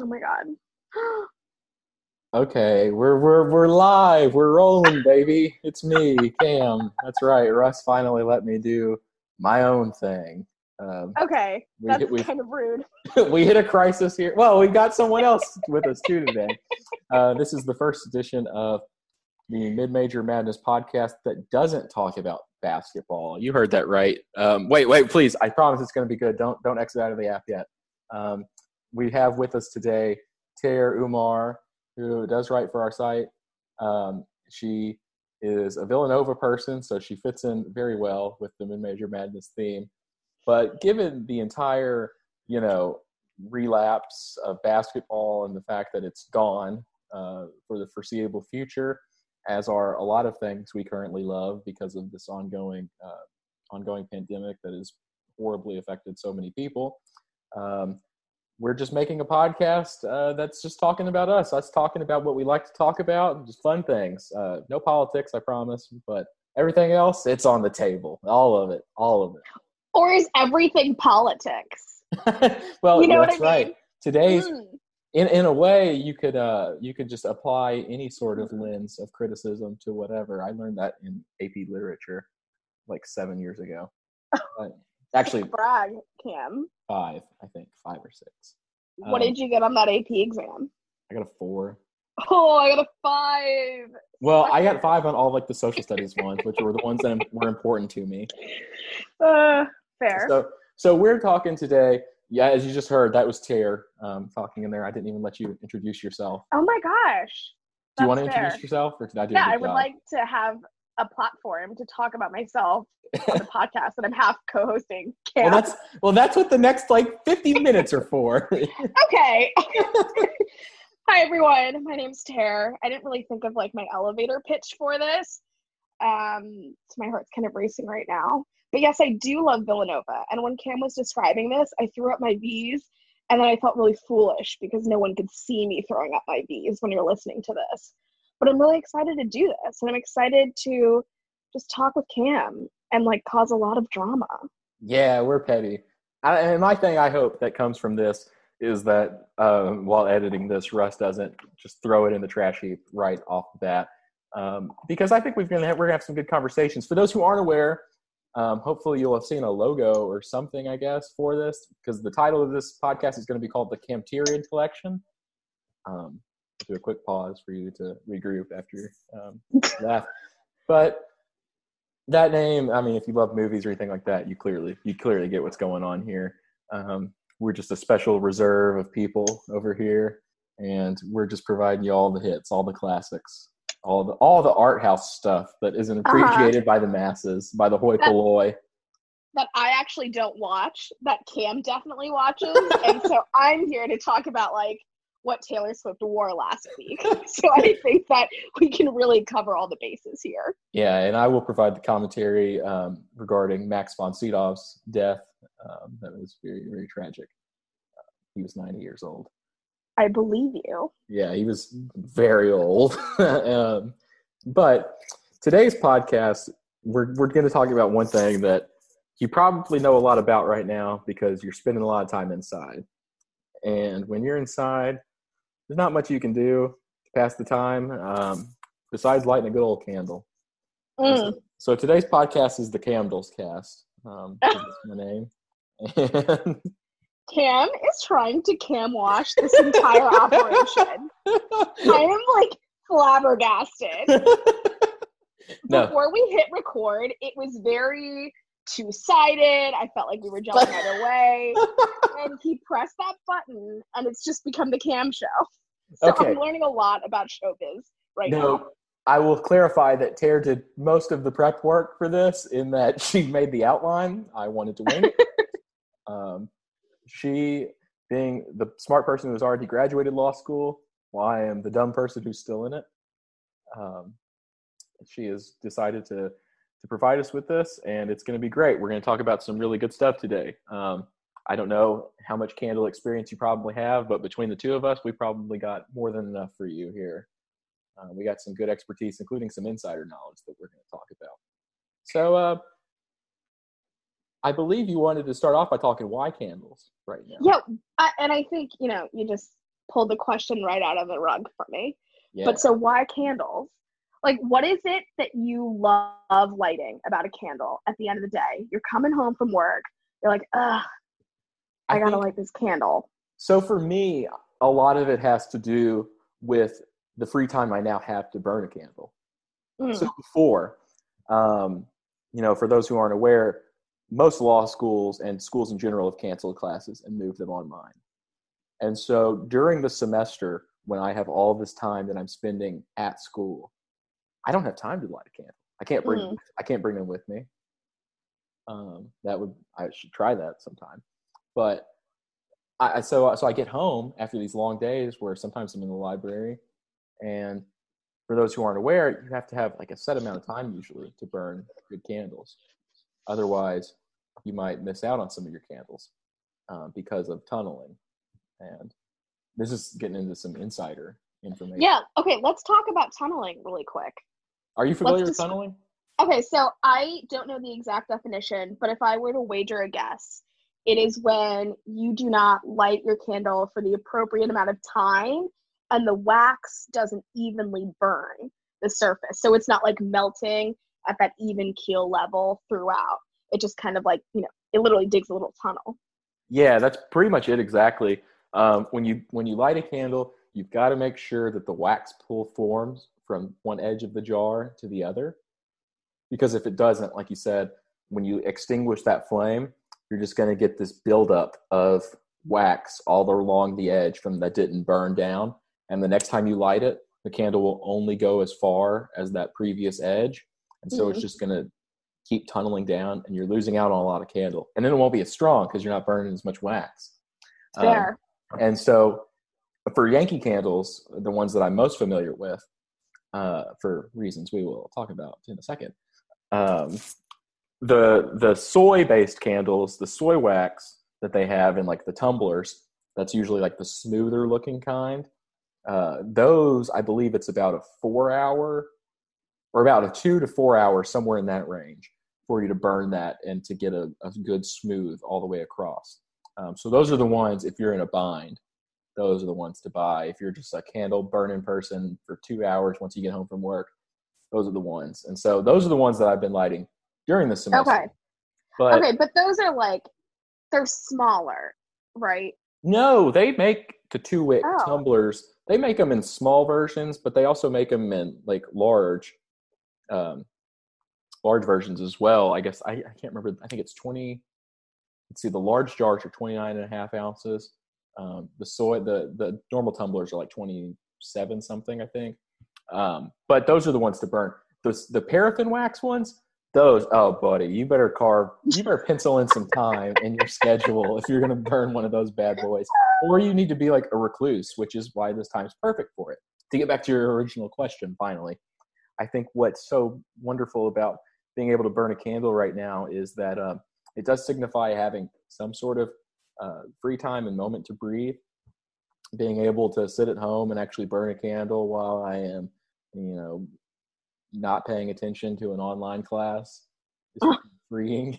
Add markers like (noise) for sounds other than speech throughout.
Oh my god. (gasps) Okay, we're we're we're live. We're rolling, baby. It's me, Cam. That's right. Russ finally let me do my own thing. Um, Okay, We that's hit- we- kind of rude. (laughs) we hit a crisis here. Well, we've got someone else (laughs) with us too today. Uh, this is the first edition of the Mid Major Madness podcast that doesn't talk about basketball. You heard that right. Um, wait, wait, please. I promise it's going to be good. Don't don't exit out of the app yet. Um, we have with us today Taylor Umar, who does write for our site. Um, she is a Villanova person, so she fits in very well with the Mid Major Madness theme. But given the entire, you know, relapse of basketball and the fact that it's gone uh, for the foreseeable future, as are a lot of things we currently love because of this ongoing uh, ongoing pandemic that has horribly affected so many people. Um, we're just making a podcast uh, that's just talking about us, us talking about what we like to talk about, just fun things. Uh, no politics, I promise, but everything else, it's on the table. All of it, all of it. Or is everything politics? (laughs) well, You know what that's I mean? right. Today's Mm. in in a way you could uh you could just apply any sort of lens of criticism to whatever i learned that in ap literature like seven years ago (laughs) But actually Brag, Cam. five i think five or six What Um, did you get on that AP exam? i got a four Oh, I got a five. well i got (laughs) five on all like the social studies ones which were the ones that were important to me (laughs) Uh, fair. so so we're talking today yeah as you just heard that was Tehr um, talking in there i didn't even let you introduce yourself oh my gosh. do you want to fair. introduce yourself or did i do Yeah, I would job? like to have a platform to talk about myself on the (laughs) podcast that I'm half co-hosting. well that's well that's what the next like 50 minutes are for (laughs) okay. (laughs) Hi everyone, my name's Tehr. I didn't really think of like my elevator pitch for this. Um, so my heart's kind of racing right now. But yes, I do love Villanova. And when Cam was describing this, I threw up my V's and then I felt really foolish because no one could see me throwing up my V's when you're listening to this. But I'm really excited to do this and I'm excited to just talk with Cam and like cause a lot of drama. Yeah, we're petty. I, and my thing, I hope that comes from this is that um, while editing this, Russ doesn't just throw it in the trash heap right off the bat. Um, because I think we're gonna have, we're gonna have some good conversations. For those who aren't aware, um, hopefully you'll have seen a logo or something, I guess, for this because the title of this podcast is going to be called the CamTehrion Collection. Um, do a quick pause for you to regroup after um, (laughs) that, but that name i mean if you love movies or anything like that you clearly you clearly get what's going on here um, we're just a special reserve of people over here and we're just providing you all the hits all the classics all the all the art house stuff that isn't Uh-huh. appreciated by the masses by the hoi polloi that I actually don't watch, that Cam definitely watches. and so (laughs) I'm here to talk about like what Taylor Swift wore last week. (laughs) so I think that we can really cover all the bases here. yeah and i will provide the commentary um, regarding max von sydow's death um, that was very very tragic uh, he was 90 years old I believe you. Yeah, he was very old. (laughs) um, but today's podcast, we're we're going to talk about one thing that you probably know a lot about right now because you're spending a lot of time inside. And when you're inside, there's not much you can do to pass the time um, besides lighting a good old candle. Mm. So today's podcast is the Candles Cast. Um, (laughs) that's my name. And Cam is trying to cam wash this entire operation. (laughs) I am like flabbergasted. no, Before we hit record, it was very two sided. I felt like we were jumping (laughs) either way. and he pressed that button, and it's just become the cam show. So Okay. I'm learning a lot about showbiz right now. No, I will clarify that Tara did most of the prep work for this in that (laughs) she made the outline. I wanted to wing it. (laughs) um, she, being the smart person who's already graduated law school, while I am the dumb person who's still in it, um, she has decided to to provide us with this, and it's going to be great. We're going to talk about some really good stuff today. Um, I don't know how much candle experience you probably have, but between the two of us, we probably got more than enough for you here. Uh, we got some good expertise, including some insider knowledge that we're going to talk about. So, uh, I believe you wanted to start off by talking why candles right now. Yeah, I, and I think you know you just pulled the question right out of the rug for me. Yeah. But so why candles? Like, what is it that you love lighting about a candle at the end of the day? You're coming home from work. You're like, ugh, I, gotta think- light this candle. So for me, a lot of it has to do with the free time I now have to burn a candle. Mm. So before, um, you know, for those who aren't aware, most law schools and schools in general have canceled classes and moved them online. And so during the semester, when I have all this time that I'm spending at school, I don't have time to light a candle. I can't bring Mm. I can't bring them with me. Um, that would I should try that sometime. But I so so I get home after these long days where sometimes I'm in the library, and for those who aren't aware, you have to have like a set amount of time usually to burn good candles. Otherwise, you might miss out on some of your candles um, because of tunneling. And this is getting into some insider information. Yeah. Okay. Let's talk about tunneling really quick. Are you familiar with tunneling? Okay, so I don't know the exact definition, but if I were to wager a guess, it is when you do not light your candle for the appropriate amount of time and the wax doesn't evenly burn the surface. So it's not like melting at that even keel level throughout. It just kind of like, you know, it literally digs a little tunnel. Yeah, that's pretty much it exactly. Um, when you when you light a candle, you've got to make sure that the wax pool forms from one edge of the jar to the other. Because if it doesn't, like you said, when you extinguish that flame, you're just going to get this buildup of wax all along the edge from that didn't burn down. And the next time you light it, the candle will only go as far as that previous edge. And so it's Mhm. just going to keep tunneling down and you're losing out on a lot of candle. And then it won't be as strong because you're not burning as much wax. Um, and so for Yankee candles, the ones that I'm most familiar with, uh, for reasons we will talk about in a second, um, the the soy based candles, the soy wax that they have in like the tumblers, that's usually like the smoother looking kind. Uh, those, I believe, it's about a four hour or about a two to four hour, somewhere in that range, for you to burn that and to get a, a good smooth all the way across. Um, so those are the ones. If you're in a bind, those are the ones to buy. If you're just a candle burning person for two hours once you get home from work, those are the ones. And so those are the ones that I've been lighting during the semester. Okay. But Okay, but those are like they're smaller, right? no, they make the two wick Oh. tumblers. They make them in small versions, but they also make them in like large, um, large versions as well. I guess I, I can't remember. I think it's twenty. Let's see. The large jars are 29 and a half ounces. Um, the soy, the the normal tumblers are like 27 something, I think. Um, but those are the ones to burn. Those the paraffin wax ones. Those, oh, buddy, you better carve, you better (laughs) pencil in some time in your schedule if you're going to burn one of those bad boys. Or you need to be like a recluse, which is why this time's perfect for it. To get back to your original question, finally, I think what's so wonderful about being able to burn a candle right now is that uh, it does signify having some sort of uh, free time and moment to breathe. Being able to sit at home and actually burn a candle while I am, you know, not paying attention to an online class is freeing.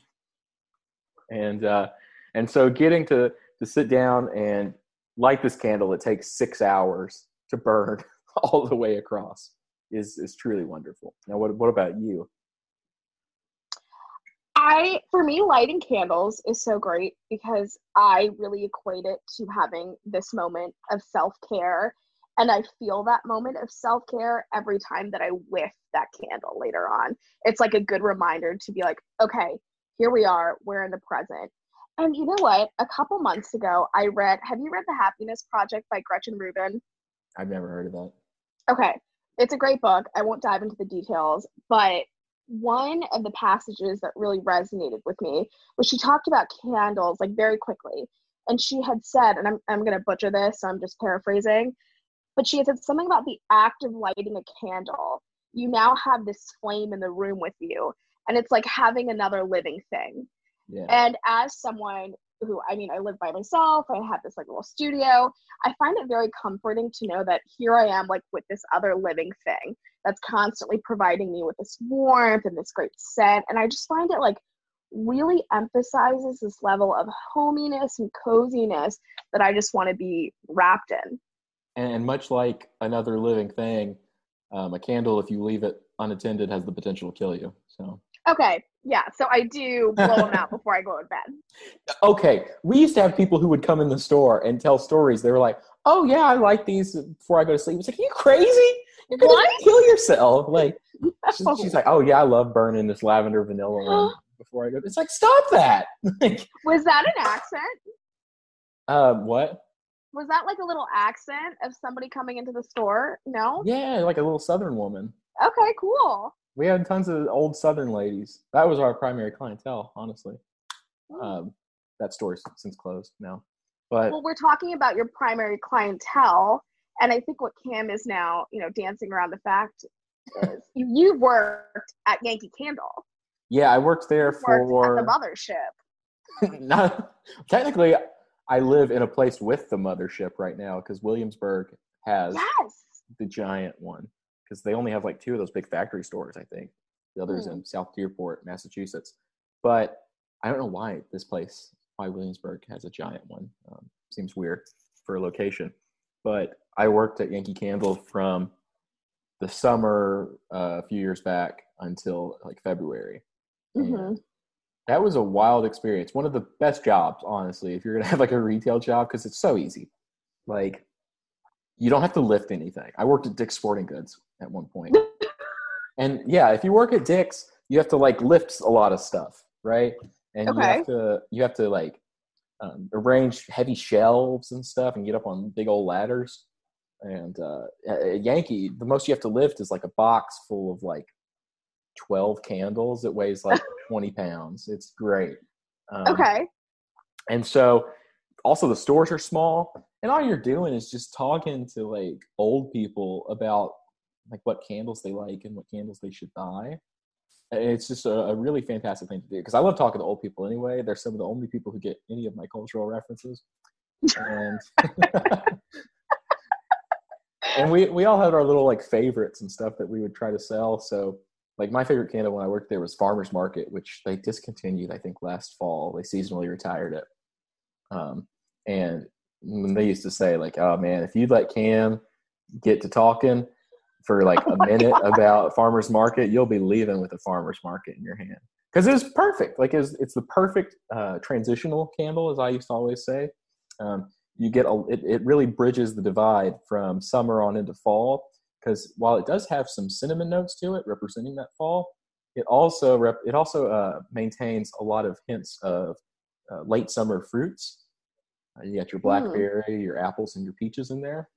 And uh, and so getting to to sit down and light this candle, it takes six hours to burn (laughs) all the way across. Is is truly wonderful. Now, what what about you? I, for me, lighting candles is so great because I really equate it to having this moment of self care. And I feel that moment of self care every time that I whiff that candle later on. It's like a good reminder to be like, okay, here we are, we're in the present. And you know what? A couple months ago, I read, have you read The Happiness Project by Gretchen Rubin? I've never heard of that. Okay, it's a great book. I won't dive into the details, but one of the passages that really resonated with me was she talked about candles like very quickly. And she had said, and I'm, I'm going to butcher this, so I'm just paraphrasing, but she said something about the act of lighting a candle. You now have this flame in the room with you, and it's like having another living thing. Yeah. And as someone who, I mean, I live by myself, I have this like little studio, I find it very comforting to know that here I am, like with this other living thing that's constantly providing me with this warmth and this great scent. And I just find it like really emphasizes this level of hominess and coziness that I just want to be wrapped in. And much like another living thing, um, a candle, if you leave it unattended, has the potential to kill you. So. Okay. Yeah. So I do blow them out before I go to bed. (laughs) Okay. We used to have people who would come in the store and tell stories. They were like, "Oh yeah, I like these before I go to sleep." It's like, "Are you crazy? You're gonna What? kill yourself!" Like, (laughs) she's, she's like, "Oh yeah, I love burning this lavender vanilla (gasps) one before I go." It's like, stop that. (laughs) like, Was that an accent? um, what? Was that like a little accent of somebody coming into the store? No? Yeah, like a little Southern woman. Okay, cool. We had tons of old Southern ladies. That was our primary clientele, honestly. Um, that store's since closed now, but well, we're talking about your primary clientele, and I think what Cam is now, you know, dancing around the fact is (laughs) you, worked at Yankee Candle. yeah, I worked there You for the mothership. (laughs) not technically. I live in a place with the mothership right now because Williamsburg has Yes. the giant one because they only have like two of those big factory stores. I think the others Hmm. in South Deerfield, Massachusetts. But I don't know why this place, why Williamsburg has a giant one. Um, seems weird for a location. But I worked at Yankee Candle from the summer uh, a few years back until like February. hmm And that was a wild experience. One of the best jobs, honestly, if you're gonna (laughs) have like a retail job, because it's so easy. Like you don't have to lift anything. I worked at Dick's Sporting Goods at one point. (laughs) and yeah, if you work at Dick's, you have to like lift a lot of stuff, right? And you have to you have to like um, arrange heavy shelves and stuff and get up on big old ladders. And uh, at at Yankee, the most you have to lift is like a box full of like 12 candles. It weighs like 20 pounds. It's great. Um, Okay. And so also the stores are small and all you're doing is just talking to like old people about like what candles they like and what candles they should buy. And it's just a, a really fantastic thing to do because I love talking to old people anyway. They're some of the only people who get any of my cultural references. And (laughs) and we we all had our little like favorites and stuff that we would try to sell. So like my favorite candle when I worked there was Farmers Market, which they discontinued I think last fall. They seasonally retired it. Um, and they used to say like, "Oh man, if you let Cam get to talking for like a (laughs) minute about Farmers Market, you'll be leaving with a Farmers Market in your hand." Because it was perfect. Like it's it's the perfect uh, transitional candle, as I used to always say. Um, you get a, it, it really bridges the divide from summer on into fall because while it does have some cinnamon notes to it representing that fall it also rep, it also uh, maintains a lot of hints of uh, late summer fruits. Uh, you got your blackberry your apples and your peaches in there.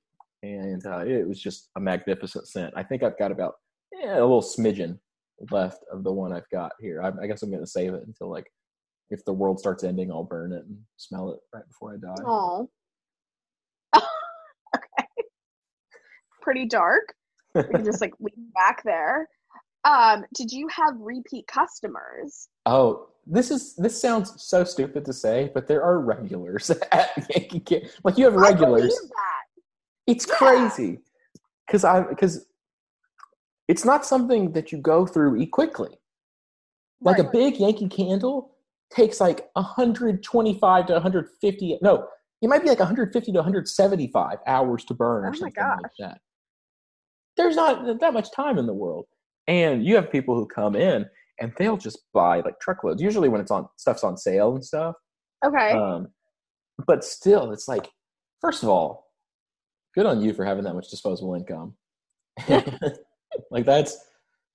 And uh, it was just a magnificent scent. I think i've got about a little smidgen left of the one i've got here. I, I guess i'm going to save it until like if the world starts ending i'll burn it and smell it right before i die. Oh. okay. Pretty dark. We can just like (laughs) lean back there. Um, did you have repeat customers? Oh, this is this sounds so stupid to say, but there are regulars (laughs) at Yankee Candle. Like you have regulars. It's Yeah. crazy because I because it's not something that you go through e quickly. Like a big Yankee Candle takes like 125 to 150. No, it might be like 150 to 175 hours to burn Oh or my something like that. There's not that much time in the world, and you have people who come in and they'll just buy like truckloads. Usually when it's on stuff's on sale and stuff. Okay. Um, but still, it's like, first of all, good on you for having that much disposable income. (laughs) like that's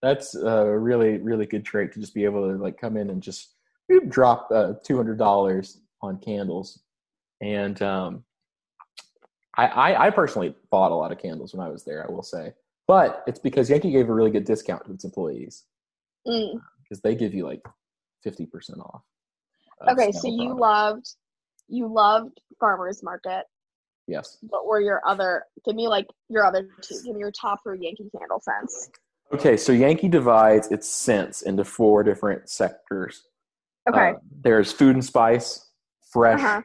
that's a really really good trait to just be able to like come in and just boop, drop uh, two hundred dollars on candles, and um, I, I I personally bought a lot of candles when I was there. I will say, but it's because Yankee gave a really good discount to its employees Mm. because they give you like fifty percent off. Okay, so you loved you loved farmers market. yes. What were your other? Give me like your other two. Give me your top three Yankee Candle scents. Okay, so Yankee divides its scents into four different sectors. Okay. Uh, there's food and spice, fresh, Uh-huh.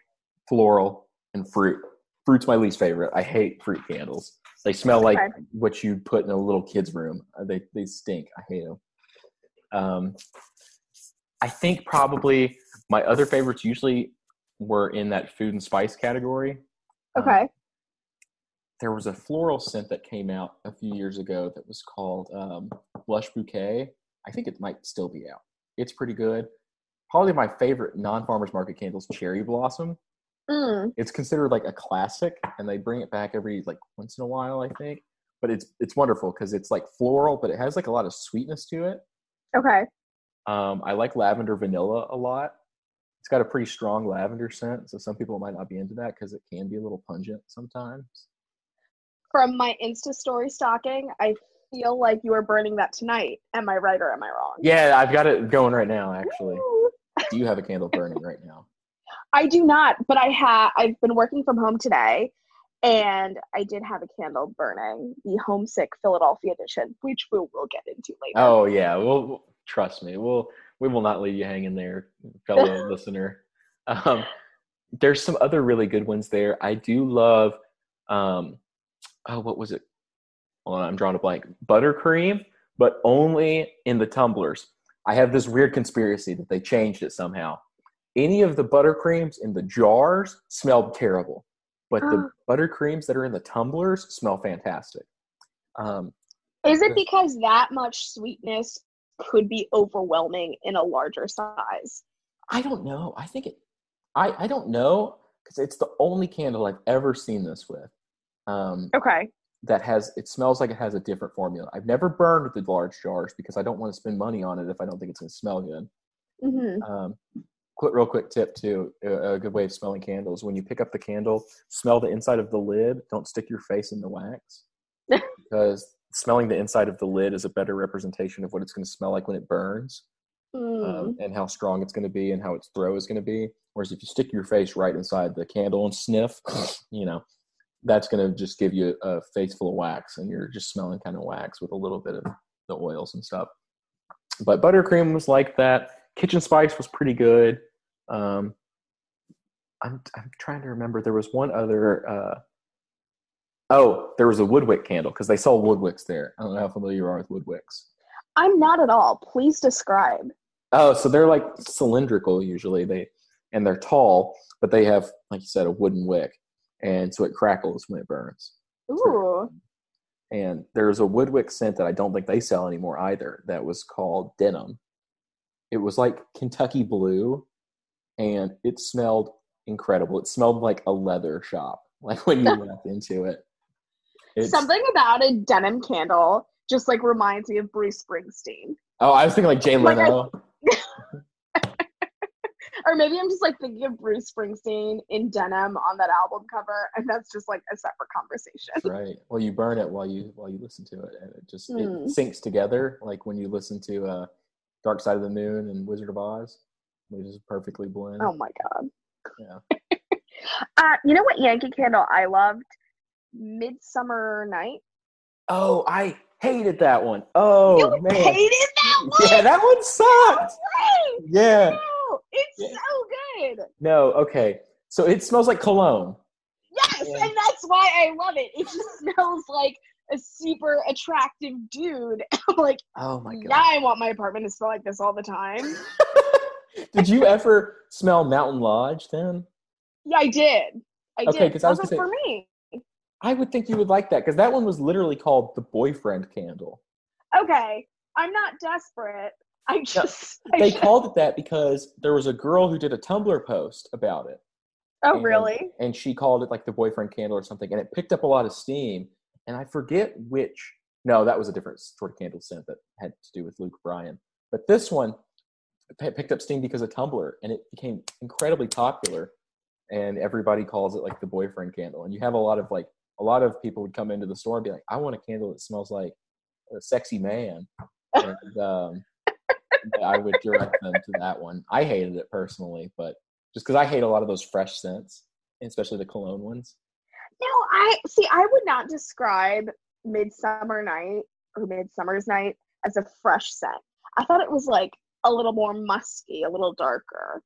floral, and fruit. Fruit's my least favorite. I hate fruit candles. They smell like Okay. what you put in a little kid's room. Uh, They they stink. I hate them. Um, I think probably my other favorites usually were in that food and spice category. Um, okay. there was a floral scent that came out a few years ago that was called um, Blush Bouquet. I think it might still be out. It's pretty good. Probably my favorite non-farmers market candle is Cherry Blossom. Mm. It's considered like a classic, and they bring it back every like once in a while, I think. But it's it's wonderful because it's like floral, but it has like a lot of sweetness to it. Okay. Um, I like lavender vanilla a lot. It's got a pretty strong lavender scent, so some people might not be into that because it can be a little pungent sometimes. From my Insta story stalking, I feel like you are burning that tonight. Am I right or am I wrong? Yeah, I've got it going right now. Actually, do you have a candle burning right now? I do not, but I have. I've been working from home today, and I did have a candle burning, the Homesick Philadelphia edition, which we will get into later. Oh yeah, well, well, trust me, we'll we will not leave you hanging there, fellow (laughs) listener. Um, there's some other really good ones there. I do love. Um, oh, what was it? Hold on, I'm drawing a blank. Buttercream, but only in the tumblers. I have this weird conspiracy that they changed it somehow. Any of the buttercreams in the jars smelled terrible, but the buttercreams that are in the tumblers smell fantastic. Um, Is it because that much sweetness could be overwhelming in a larger size? I don't know. I think it. I I don't know because it's the only candle I've ever seen this with. Um, Okay. that has it smells like it has a different formula. I've never burned the large jars because I don't want to spend money on it if I don't think it's going to smell good. hmm Um, real quick tip too. A, a good way of smelling candles: when you pick up the candle, smell the inside of the lid. Don't stick your face in the wax (laughs) because smelling the inside of the lid is a better representation of what it's going to smell like when it burns Mm. um, and how strong it's going to be and how its throw is going to be. Whereas if you stick your face right inside the candle and sniff, (sniffs) you know, that's going to just give you a face full of wax and you're just smelling kind of wax with a little bit of the oils and stuff. But buttercream was like that. Kitchen spice was pretty good. Um, I'm, I'm trying to remember. There was one other. Uh, oh, there was a Woodwick candle because they sell Woodwicks there. I don't know how familiar you are with Woodwicks. I'm not at all. Please describe. Oh, so they're like cylindrical usually. They and they're tall, but they have, like you said, a wooden wick, and so it crackles when it burns. Ooh. And there's a Woodwick scent that I don't think they sell anymore either. That was called Denim. It was like Kentucky Blue, and it smelled incredible. It smelled like a leather shop, (laughs) like when you (laughs) walked into it. It's, Something about a denim candle just like reminds me of Bruce Springsteen. Oh, I was thinking like Jay Like I- Leno. (laughs) Or maybe I'm just like thinking of Bruce Springsteen in denim on that album cover, and that's just like a separate conversation. That's right. Well, you burn it while you while you listen to it, and it just Hmm. it syncs together. Like when you listen to uh, Dark Side of the Moon and Wizard of Oz, which is perfectly blend. Oh my god. Yeah. (laughs) uh, you know what Yankee candle I loved? Midsummer Night. Oh, I hated that one. Oh you man, hated that one? (laughs) yeah, that one sucked. Right. Yeah. No, it's Yeah. so good. No. Okay. So it smells like cologne. Yes, Yeah. and that's why I love it. It just (laughs) smells like a super attractive dude. (laughs) I'm like, Oh my god. yeah, I want my apartment to smell like this all the time. (laughs) Did you ever smell Mountain Lodge then? Yeah, I did. I Okay, did. 'cause I was gonna for me. I would think you would like that because that one was literally called the boyfriend candle. Okay, I'm not desperate. I just. I They just- called it that because there was a girl who did a Tumblr post about it. oh, and- really? And she called it like the boyfriend candle or something, and it picked up a lot of steam. And I forget which. No, that was a different sort of candle scent that had to do with Luke Bryan. But this one picked up steam because of Tumblr, and it became incredibly popular. And everybody calls it like the boyfriend candle. And you have a lot of like a lot of people would come into the store and be like, "I want a candle that smells like a sexy man." And um, (laughs) I would direct them to that one. I hated it personally, but just because I hate a lot of those fresh scents, especially the cologne ones. No, I see. I would not describe Midsummer Night or Midsummer's Night as a fresh scent. I thought it was like a little more musky, a little darker.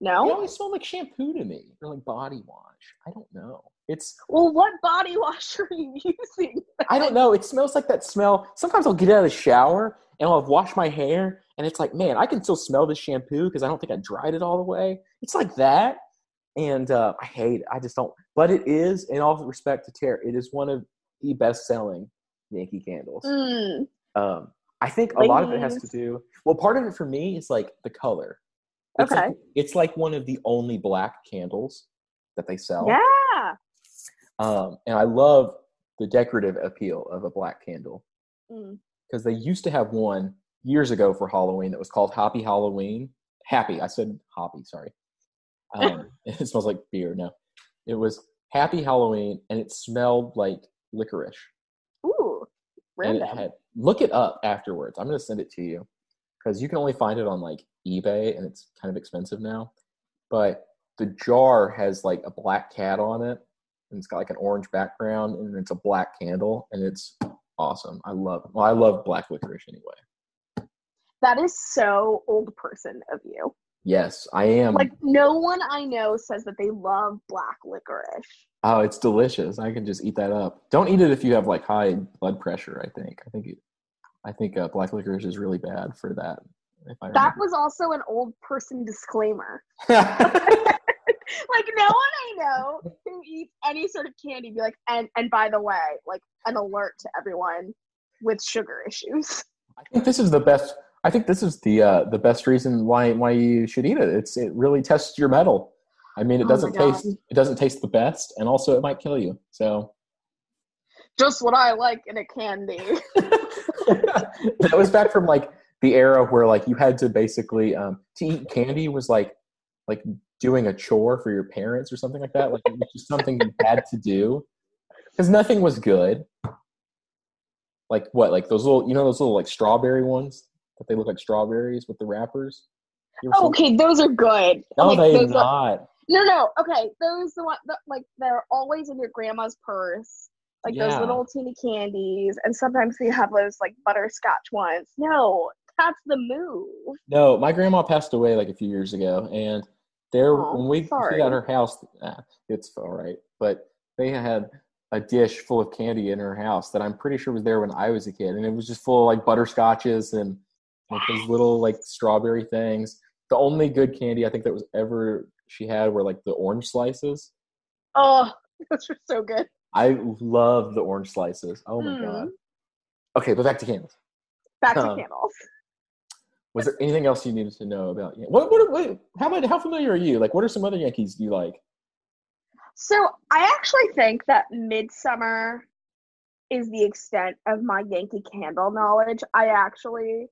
No, it always smelled like shampoo to me, or like body wash. I don't know. It's Well, what body (laughs) wash are you using? I don't know. It smells like that smell. Sometimes I'll get out of the shower and I'll have washed my hair, and it's like, man, I can still smell the shampoo because I don't think I dried it all the way. It's like that, and uh, I hate it. I just don't. But it is, in all respect to Tara, it is one of the best selling Yankee candles. Mm. Um, I think a lot of it has to do. Well, part of it for me is like the color. It's Okay. like, it's like one of the only black candles that they sell. Yeah. Um, and I love the decorative appeal of a black candle Mm. because they used to have one years ago for Halloween that was called Happy Halloween. Happy, I said Hoppy, sorry. Um, (laughs) it smells like beer. No, it was Happy Halloween, and it smelled like licorice. Ooh. And Random. had look it up afterwards. I'm gonna send it to you because you can only find it on like eBay, and it's kind of expensive now. But the jar has like a black cat on it, and it's got like an orange background, and it's a black candle, and it's awesome. I love. Well, I love black licorice anyway. that is so old person of you. Yes, I am. Like no one I know says that they love black licorice. oh, it's delicious. I can just eat that up. Don't eat it if you have like high blood pressure. I think. I think. It, I think uh, black licorice is really bad for that. If I That was also an old person disclaimer. (laughs) Like no one I know who eats any sort of candy be like, and and by the way, like an alert to everyone with sugar issues. I think this is the best. I think this is the uh, the best reason why why you should eat it. It's it really tests your metal. I mean, it Oh doesn't taste it doesn't taste the best, and also it might kill you. So Just what I like in a candy. that was back from like the era where like you had to basically um, to eat candy was like like doing a chore for your parents or something like that. Like it was just something you had to do because nothing was good. Like what? Like those little you know those little like strawberry ones they look like strawberries with the wrappers. Seen- okay, those are good. No, Like, they those are- not. No, no. Okay, those the one that, like they're always in your grandma's purse, like those little teeny candies, and sometimes they have those like butterscotch ones. No, that's the move. No, my grandma passed away like a few years ago, and there Aw, when we sorry. got her house, ah, it's all right. But they had a dish full of candy in her house that I'm pretty sure was there when I was a kid, and it was just full of like butterscotches and like those little like strawberry things. The only good candy I think that was ever she had were like the orange slices. Oh, (laughs) those are so good. I love the orange slices. Oh my Mm. god. Okay, but back to candles. Back to Huh. candles. Was there anything else you needed to know about? What? What? what how about? How familiar are you? Like, what are some other Yankees you like? So I actually think that Midsummer is the extent of my Yankee Candle knowledge. I actually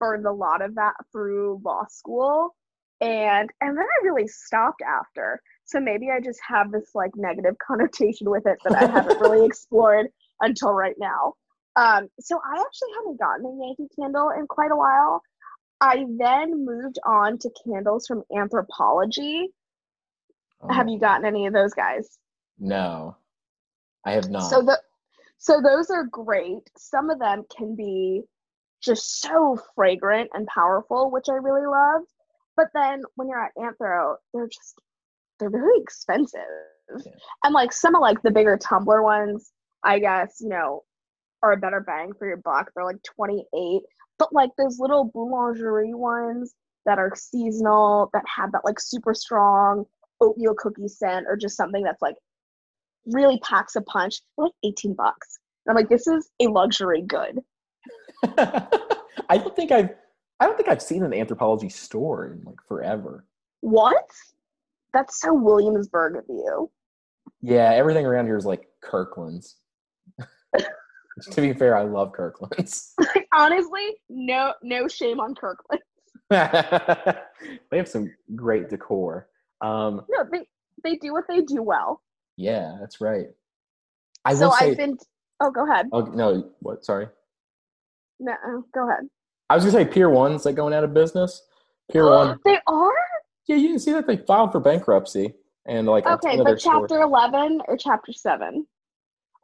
burned a lot of that through law school, and and then I really stopped after. So maybe I just have this like negative (laughs) connotation with it that I haven't really (laughs) explored until right now. Um, so I actually haven't gotten a Yankee Candle in quite a while. I then moved on to candles from Anthropologie. Have Oh, you gotten any of those guys? No, I have not. So the so those are great. Some of them can be just so fragrant and powerful, which I really love. But then when you're at Anthro, they're just they're very expensive. Yeah. And like some of like the bigger tumbler ones, I guess, you know, are a better bang for your buck. They're like 28. But like those little boulangerie ones that are seasonal that have that like super strong oatmeal cookie scent or just something that's like really packs a punch, they're like 18 bucks. And I'm like, this is a luxury good. (laughs) I don't think I've. I don't think I've seen an Anthropologie store in like forever. What? That's so Williamsburg of you. Yeah, everything around here is like Kirkland's. (laughs) to be fair, I love Kirkland's. (laughs) Honestly, no no shame on Kirkland. they have some great decor. Um, No, they they do what they do well. yeah, that's right. I so will say. I've been oh go ahead. oh no, what? Sorry. No, go ahead. I was gonna say Pier One's like going out of business. Pier (gasps) One. they are? Yeah, you can see that they filed for bankruptcy and like Okay, but chapter eleven or chapter seven?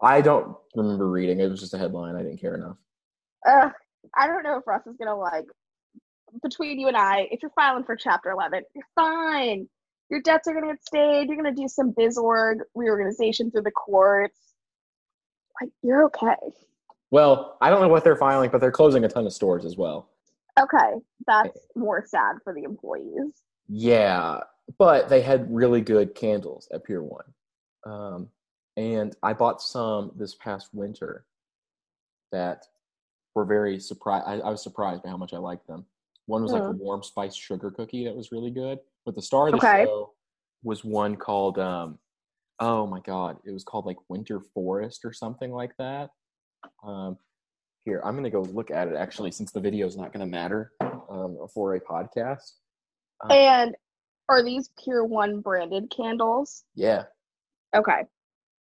I don't remember reading. It was just a headline. I didn't care enough. Uh I don't know if Russ is gonna like between you and I, if you're filing for chapter eleven, you're fine. Your debts are gonna get stayed, you're gonna do some biz org reorganization through the courts. Like you're okay. Well, I don't know what they're filing, but they're closing a ton of stores as well. Okay. That's more sad for the employees. Yeah, but they had really good candles at Pier One. Um, and I bought some this past winter that were very surprised. I, I was surprised by how much I liked them. One was like a Mm. warm spice sugar cookie that was really good. But the star of the Okay. show was one called um, oh my god, it was called like Winter Forest or something like that. Um, here, I'm gonna go look at it actually, since the video is not gonna matter um, for a podcast. Um, And are these Pier One branded candles? yeah, Okay.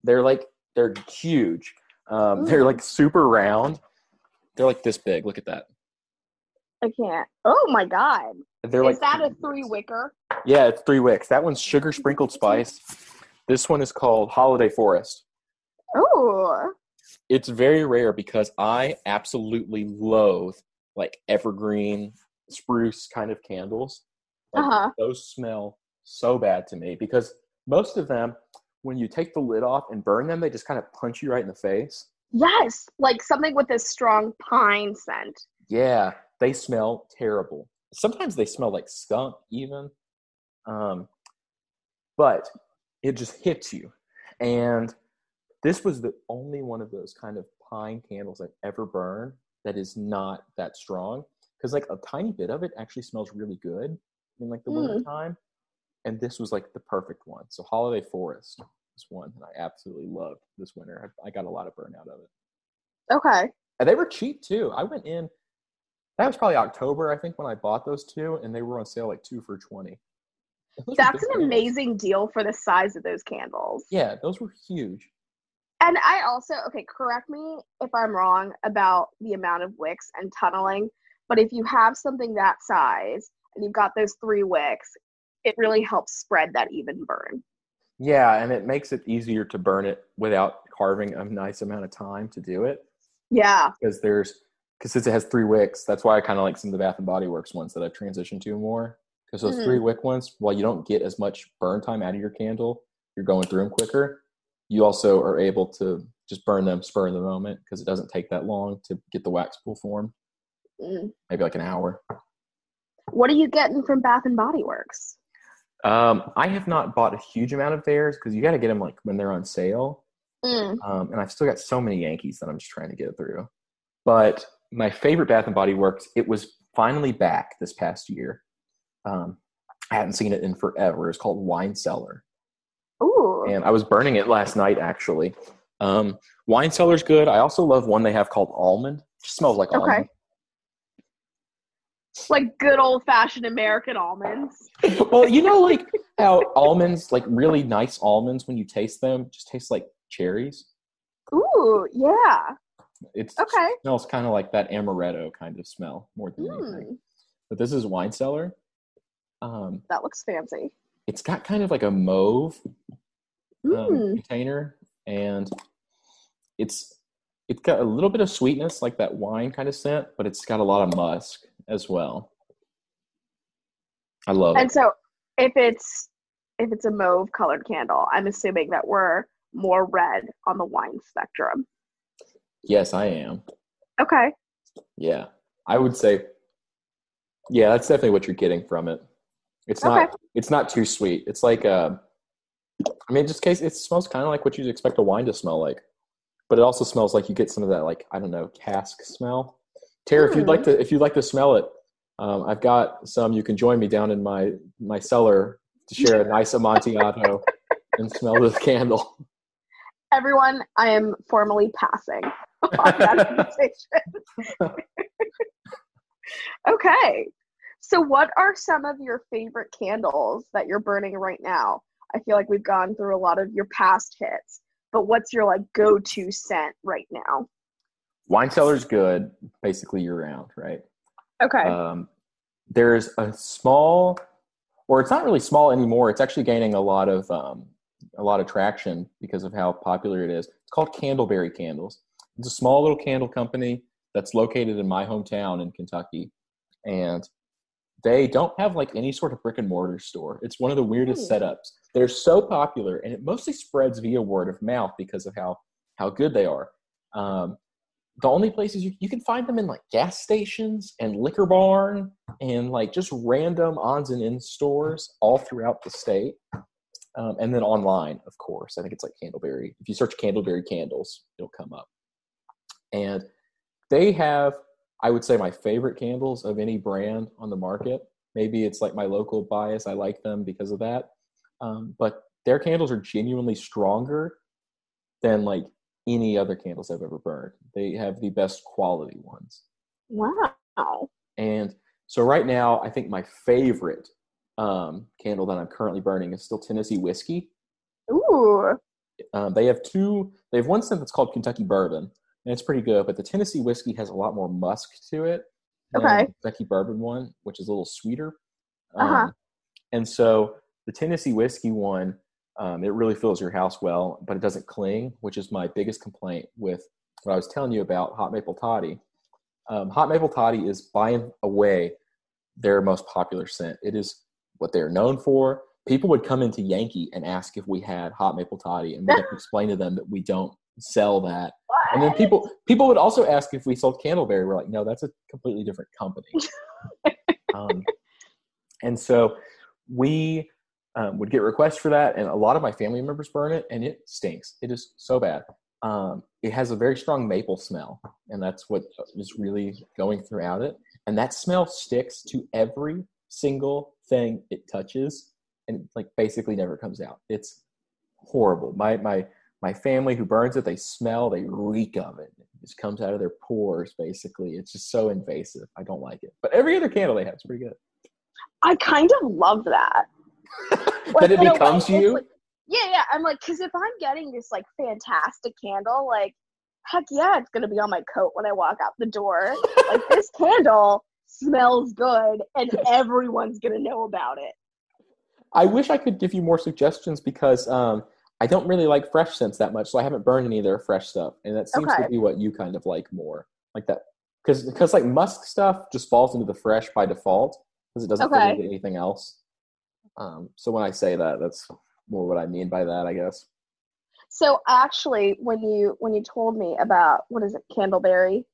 they're like they're huge. Um, they're like super round. They're like this big. Look at that. I can't. Oh my god. They're Is like that a three wicker? Yeah, it's three wicks. That one's sugar sprinkled spice. This one is called Holiday Forest. Oh. It's very rare because I absolutely loathe like evergreen spruce kind of candles. Like, Uh-huh. Those smell so bad to me because most of them, when you take the lid off and burn them, they just kind of punch you right in the face. Yes. Like something with a strong pine scent. Yeah, they smell terrible. Sometimes they smell like skunk, even. Um, but it just hits you. And this was the only one of those kind of pine candles I've ever burned that is not that strong. Because like a tiny bit of it actually smells really good in like the Mm. winter time. And this was like the perfect one. So Holiday Forest is one that I absolutely loved this winter. I, I got a lot of burnout of it. Okay. And they were cheap too. I went in. That was probably October, I think, when I bought those two, and they were on sale like two for twenty. Those That's an amazing deal for the size of those candles. Yeah, those were huge. And I also, okay, correct me if I'm wrong about the amount of wicks and tunneling, but if you have something that size and you've got those three wicks, it really helps spread that even burn. Yeah, and it makes it easier to burn it without carving a nice amount of time to do it Yeah. because there's because since it has three wicks, that's why I kind of like some of the Bath and Body Works ones that I've transitioned to more. Because those Mhm. three wick ones, while you don't get as much burn time out of your candle, you're going through them quicker. You also are able to just burn them spur of the moment because it doesn't take that long to get the wax pool formed. Mm. Maybe like an hour. What are you getting from Bath and Body Works? Um, I have not bought a huge amount of theirs because you got to get them like when they're on sale. Mm. Um, and I've still got so many Yankees that I'm just trying to get through. But my favorite Bath and Body Works, it was finally back this past year. Um, I hadn't seen it in forever. It's called Wine Cellar. And I was burning it last night actually. Um, Wine Cellar's good. I also love one they have called Almond. It smells like Okay. almond. Like good old fashioned American almonds. (laughs) well, you know, like (laughs) how almonds, like really nice almonds, when you taste them, just taste like cherries. Ooh, yeah. It's Okay. It smells kind of like that amaretto kind of smell more than anything. Mm, But this is wine cellar. Um, that looks fancy. it's got kind of like a mauve um, Mm. container, and it's it's got a little bit of sweetness, like that wine kind of scent, but it's got a lot of musk as well. I love And it. so if it's if it's a mauve colored candle, I'm assuming that we're more red on the wine spectrum. Yes, I am. Okay. Yeah, I would say. Yeah, that's definitely what you're getting from it. It's not. It's not too sweet. It's like uh I mean, just case it smells kind of like what you'd expect a wine to smell like, but it also smells like you get some of that like I don't know cask smell. Tara, if you'd like to, if you'd like to smell it, um, I've got some. You can join me down in my my cellar to share a nice Amontillado and smell the candle. Everyone, I am formally passing on that (laughs) invitation. (laughs) okay. So what are some of your favorite candles that you're burning right now? I feel like we've gone through a lot of your past hits, but what's your like go-to scent right now? Wine cellar's good, basically year round, right? Okay. Um, there's a small, or it's not really small anymore. It's actually gaining a lot of um, a lot of traction because of how popular it is. It's called Candleberry Candles. It's a small little candle company that's located in my hometown in Kentucky, and they don't have like any sort of brick and mortar store. It's one of the weirdest Hmm. setups. They're so popular, and it mostly spreads via word of mouth because of how how good they are. Um, the only places you, you can find them in like gas stations and liquor barn and like just random odds and ends stores all throughout the state. Um, and then online, of course, I think it's like Candleberry. If you search Candleberry candles, it'll come up. And they have, I would say, my favorite candles of any brand on the market. Maybe it's like my local bias. I like them because of that. Um, but their candles are genuinely stronger than like any other candles I've ever burned. They have the best quality ones. Wow. And so right now, I think my favorite um, candle that I'm currently burning is still Tennessee whiskey. Ooh. Um, they have two. They have one scent that's called Kentucky bourbon, and it's pretty good. But the Tennessee whiskey has a lot more musk to it. than Okay. the Kentucky bourbon one, which is a little sweeter. Uh-huh. Um, and so the Tennessee whiskey one, um, it really fills your house well, but it doesn't cling, which is my biggest complaint with what I was telling you about hot maple toddy. Um, hot maple toddy is by and away their most popular scent. It is what they're known for. People would come into Yankee and ask if we had hot maple toddy, and we have to (laughs) explain to them that we don't sell that. And then people people would also ask if we sold Candleberry. We're like, no, that's a completely different company. (laughs) um, and so we um, would get requests for that, and a lot of my family members burn it, and it stinks. It is so bad. Um, it has a very strong maple smell, and that's what is really going throughout it. And that smell sticks to every single thing it touches, and like basically never comes out. It's horrible. My my my family who burns it, they smell, they reek of it. It just comes out of their pores, basically. It's just so invasive. I don't like it. But every other candle they have is pretty good. I kind of love that. (laughs) that it a way, becomes you. like- yeah, yeah. I'm like, because if I'm getting this like fantastic candle, like, heck yeah, it's gonna be on my coat when I walk out the door. like this (laughs) candle smells good, and everyone's gonna know about it. I wish I could give you more suggestions because um, I don't really like fresh scents that much, so I haven't burned any of their fresh stuff, and that seems Okay. to be what you kind of like more, like that, because because like musk stuff just falls into the fresh by default because it doesn't Okay. fit into anything else. Um, so when I say that, that's more what I mean by that, I guess. So actually, when you when you told me about what is it, Candleberry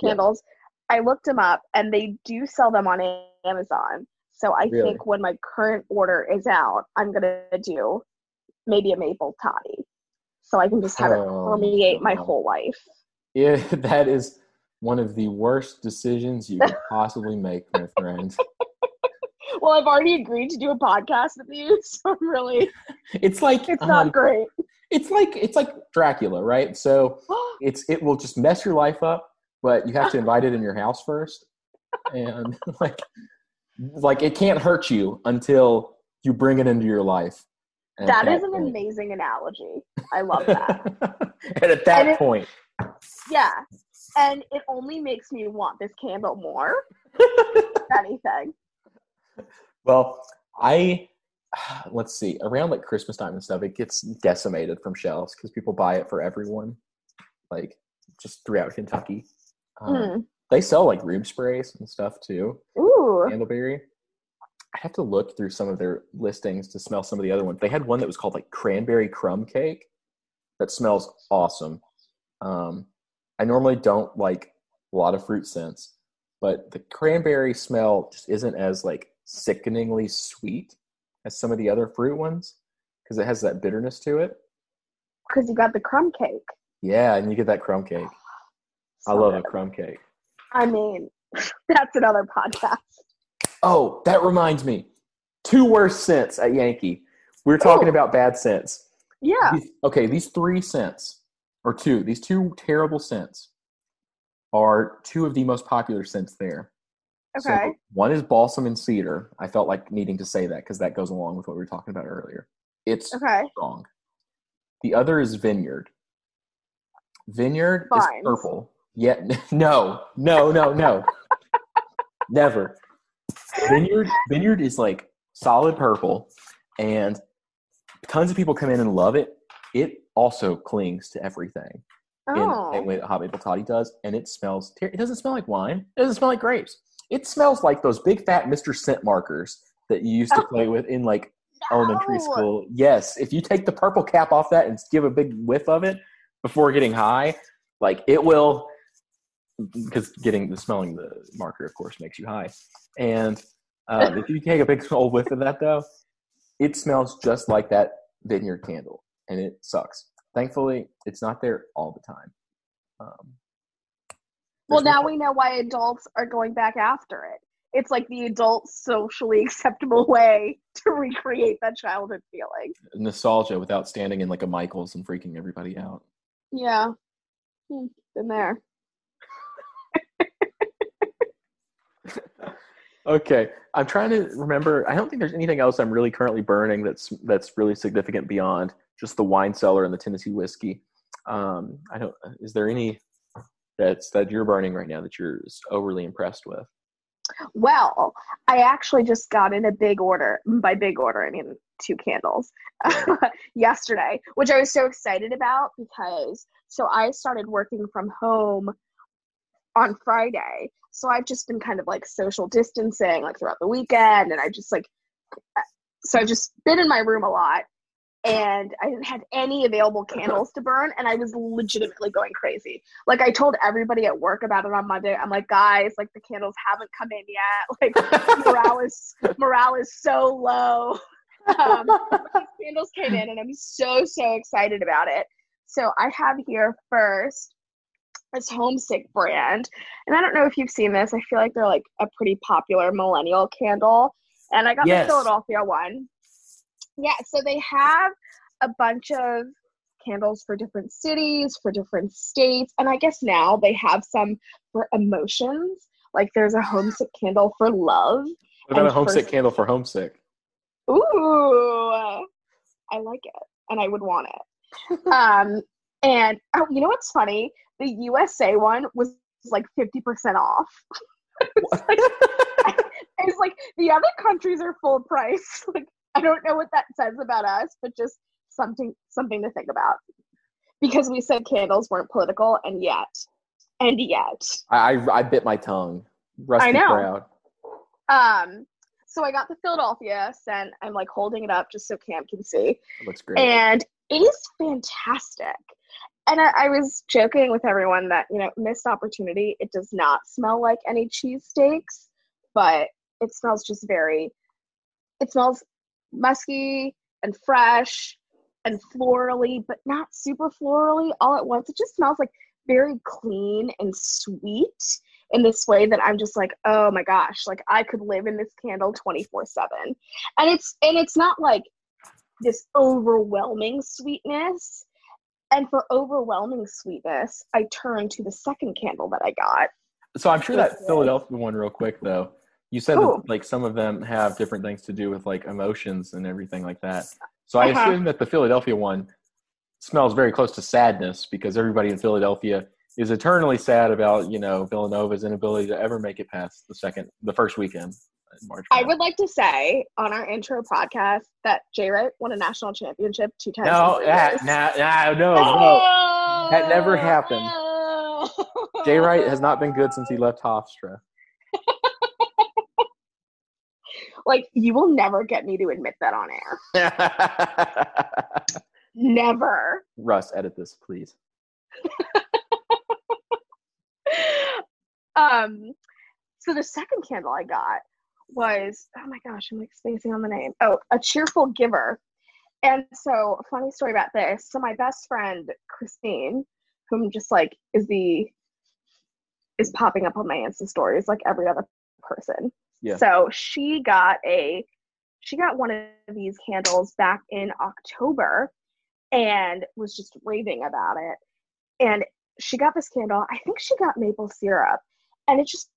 Yeah. candles, I looked them up, and they do sell them on Amazon. So I Really? think when my current order is out, I'm gonna do maybe a maple toddy, so I can just have it Oh, permeate my whole life. Yeah, (laughs) that is one of the worst decisions you could possibly make, my friend. (laughs) Well, I've already agreed to do a podcast with you, (laughs) so I'm really It's like it's not um, great. it's like it's like Dracula, right? So (gasps) it's it will just mess your life up, but you have to invite it in your house first, and (laughs) like like it can't hurt you until you bring it into your life. And that is an point- amazing analogy. I love that. (laughs) and at that And it- point, yeah, and it only makes me want this candle more. if anything. Well, I (sighs) let's see around like Christmas time and stuff, it gets decimated from shelves because people buy it for everyone, like just throughout Kentucky. Um, Mm. They sell like room sprays and stuff too. Ooh. Candleberry. I have to look through some of their listings to smell some of the other ones. They had one that was called like cranberry crumb cake that smells awesome. Um, I normally don't like a lot of fruit scents, but the cranberry smell just isn't as like sickeningly sweet as some of the other fruit ones because it has that bitterness to it. Because you got the crumb cake. Yeah, and you get that crumb cake. (sighs) I love good. a crumb cake. I mean, (laughs) that's another podcast. Oh, that reminds me. Two worst scents at Yankee. We are talking about bad scents. Yeah. These- okay, these three scents, or two, these two terrible scents are two of the most popular scents there. So Okay. one is balsam and cedar. I felt like needing to say that because that goes along with what we were talking about earlier. It's Okay. strong. The other is vineyard. Vineyard Vines. is purple. Yeah, (laughs) no, no, no, no. (laughs) Never. Vineyard Vineyard is like solid purple, and tons of people come in and love it. It also clings to everything in the Oh. same way that maple toddy does, and it smells. It doesn't smell like wine. It doesn't smell like grapes. It smells like those big fat Mister Sketch markers that you used to Oh. play with in like elementary school. Yes, if you take the purple cap off that and give a big whiff of it before getting high, like it will, because getting the smelling the marker, of course, makes you high. And uh, if you (laughs) take a big old whiff of that, though, it smells just like that vineyard candle, and it sucks. Thankfully, it's not there all the time. Um, well, now we know why adults are going back after it. It's like the adult socially (laughs) acceptable way to recreate that childhood feeling. nostalgia without standing in like a Michaels and freaking everybody out. Yeah. Hmm, been there. (laughs) Okay, I'm trying to remember. I don't think there's anything else I'm really currently burning that's that's really significant beyond just the wine cellar and the Tennessee whiskey. Um, I don't. Is there any that's that you're burning right now that you're overly impressed with? Well, I actually just got in a big order. By big order, I mean two candles (laughs) yesterday, which I was so excited about because so I started working from home on Friday. So I've just been kind of like social distancing like throughout the weekend and I just like uh, so I've just been in my room a lot and I didn't have any available (laughs) candles to burn and I was legitimately going crazy. Like I told everybody at work about it on Monday. I'm like, guys, like the candles haven't come in yet. (laughs) Like morale is morale is so low. (laughs) Um, candles came in and I'm so so excited about it. So I have here first this homesick brand. And I don't know if you've seen this. I feel like they're like a pretty popular millennial candle. And I got Yes. the Philadelphia one. Yeah, so they have a bunch of candles for different cities, for different states, and I guess now they have some for emotions. Like there's a homesick candle for love. What about a homesick first- candle for homesick? Ooh, I like it, and I would want it. (laughs) um, and oh, you know what's funny? The USA one was like fifty percent off. (laughs) (laughs) it's like the other countries are full price. Like (laughs) I don't know what that says about us, but just something something to think about. Because we said candles weren't political, and yet, and yet, I, I I bit my tongue. Rusty I know. um. So I got the Philadelphia scent. I'm like holding it up just so Cam can see. It looks great. and it is fantastic. And I, I was joking with everyone that you know missed opportunity. It does not smell like any cheesesteaks, but it smells just very. It smells musky and fresh and florally, but not super florally all at once. It just smells like very clean and sweet in this way that I'm just like, oh my gosh, like I could live in this candle 24 7. And it's and it's not like this overwhelming sweetness. And for overwhelming sweetness, I turn to the second candle that I got. So I'm sure that Philadelphia one, real quick though. You said Ooh. that like some of them have different things to do with like emotions and everything like that. So I Uh-huh. assume that the Philadelphia one smells very close to sadness because everybody in Philadelphia is eternally sad about you know Villanova's inability to ever make it past the second, the first weekend in March. I would like to say on our intro podcast that Jay Wright won a national championship two times. no, that, nah, nah, no, no. That never happened. Jay Wright has not been good since he left Hofstra. Like, you will never get me to admit that on air. (laughs) Never. Russ, edit this, please. (laughs) um, so the second candle I got was oh my gosh, I'm like spacing on the name. Oh, a cheerful giver. And so, funny story about this. So my best friend Christine, whom just like is the is popping up on my Insta stories like every other person. Yeah. So she got a she got one of these candles back in October and was just raving about it. And she got this candle. I think she got maple syrup, and it just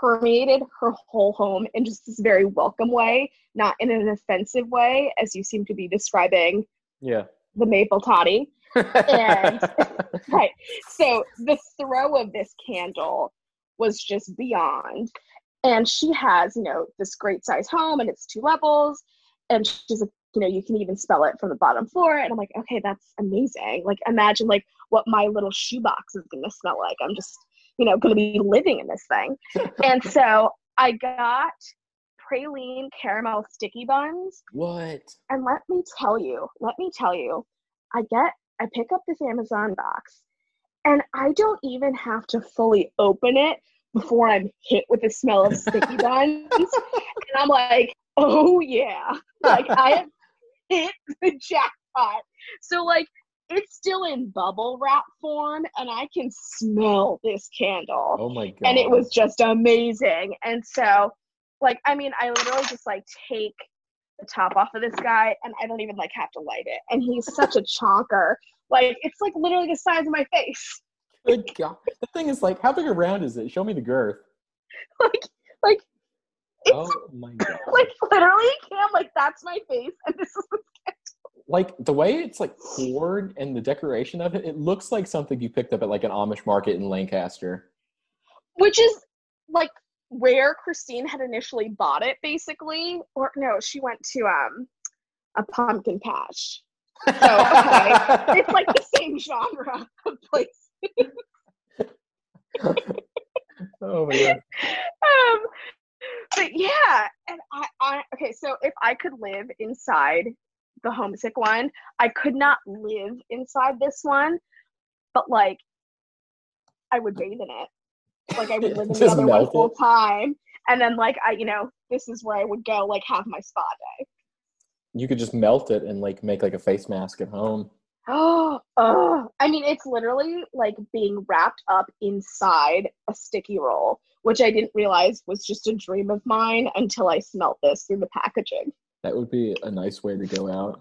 permeated her whole home in just this very welcome way, not in an offensive way, as you seem to be describing Yeah. the maple toddy. And- (laughs) (laughs) Right. So the throw of this candle was just beyond. And she has, you know, this great size home and it's two levels. And she's like, you know, you can even spell it from the bottom floor. And I'm like, okay, that's amazing. Like, imagine like what my little shoebox is going to smell like. I'm just, you know, going to be living in this thing. (laughs) and so I got praline caramel sticky buns. what? And let me tell you, let me tell you, I get, I pick up this Amazon box and I don't even have to fully open it before I'm hit with the smell of sticky (laughs) buns. and I'm like, oh yeah. Like I have hit the jackpot. So like it's still in bubble wrap form and I can smell this candle. Oh my god. And it was just amazing. And so like I mean I literally just like take the top off of this guy and I don't even like have to light it. And he's such a chonker. Like it's like literally the size of my face. Good God. The thing is, like, how big around is it? Show me the girth. (laughs) Like like it's Oh my (laughs) God. like literally Cam, like that's my face and this is Like, the way it's, like, poured and the decoration of it, it looks like something you picked up at, like, an Amish market in Lancaster. which is like where Christine had initially bought it basically. Or no, she went to um a pumpkin patch. (laughs) So okay. It's like the same genre of place. (laughs) oh my God. um but yeah and I, I okay so if i could live inside the homesick one i could not live inside this one but like i would bathe in it like i would live in (laughs) the other one full time and then like i you know this is where i would go like have my spa day You could just melt it and, like, make, like, a face mask at home. (gasps) oh, oh i mean it's literally like being wrapped up inside a sticky roll which i didn't realize was just a dream of mine until i smelt this through the packaging That would be a nice way to go out.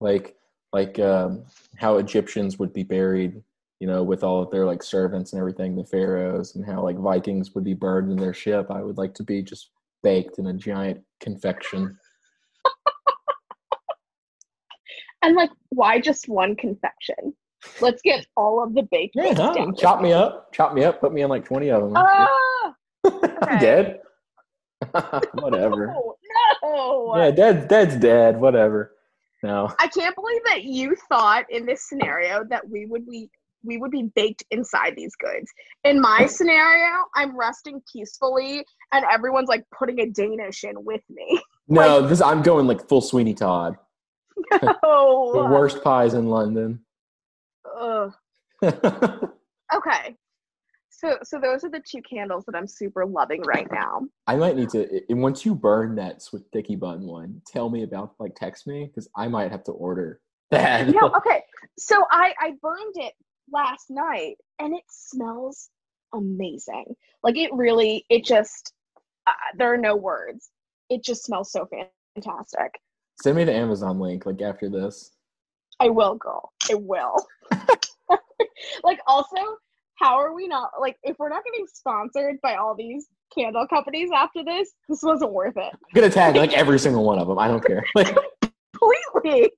Like, like um, how Egyptians would be buried, you know, with all of their like servants and everything, the pharaohs, and how like Vikings would be burned in their ship. I would like to be just baked in a giant confection. (laughs) And like, why just one confection? Let's get all of the baked Yeah, goods huh? down. chop me up, chop me up, put me in like twenty of them. Ah, I'm (laughs) dead. (laughs) Whatever. no, no. Yeah, dead. Dead's dead. Whatever. No. I can't believe that you thought in this scenario that we would be we would be baked inside these goods. In my (laughs) scenario, I'm resting peacefully, and everyone's like putting a Danish in with me. No, this I'm going like full Sweeney Todd. (laughs) (laughs) The oh, worst pies in London. ugh. (laughs) okay. So, so those are the two candles that I'm super loving right now. I might need to. i- Once you burn that Swift Dicky Bun one, tell me about. Like, text me because I might have to order that. no, okay. So I I burned it last night, and it smells amazing. Like it really, it just uh, there are no words. It just smells so fantastic. Send me the Amazon link like after this. I will, girl. I will. (laughs) like also, how are we not like if we're not getting sponsored by all these candle companies after this? This wasn't worth it. I'm gonna tag like every single one of them. I don't care. (laughs) Like, Completely.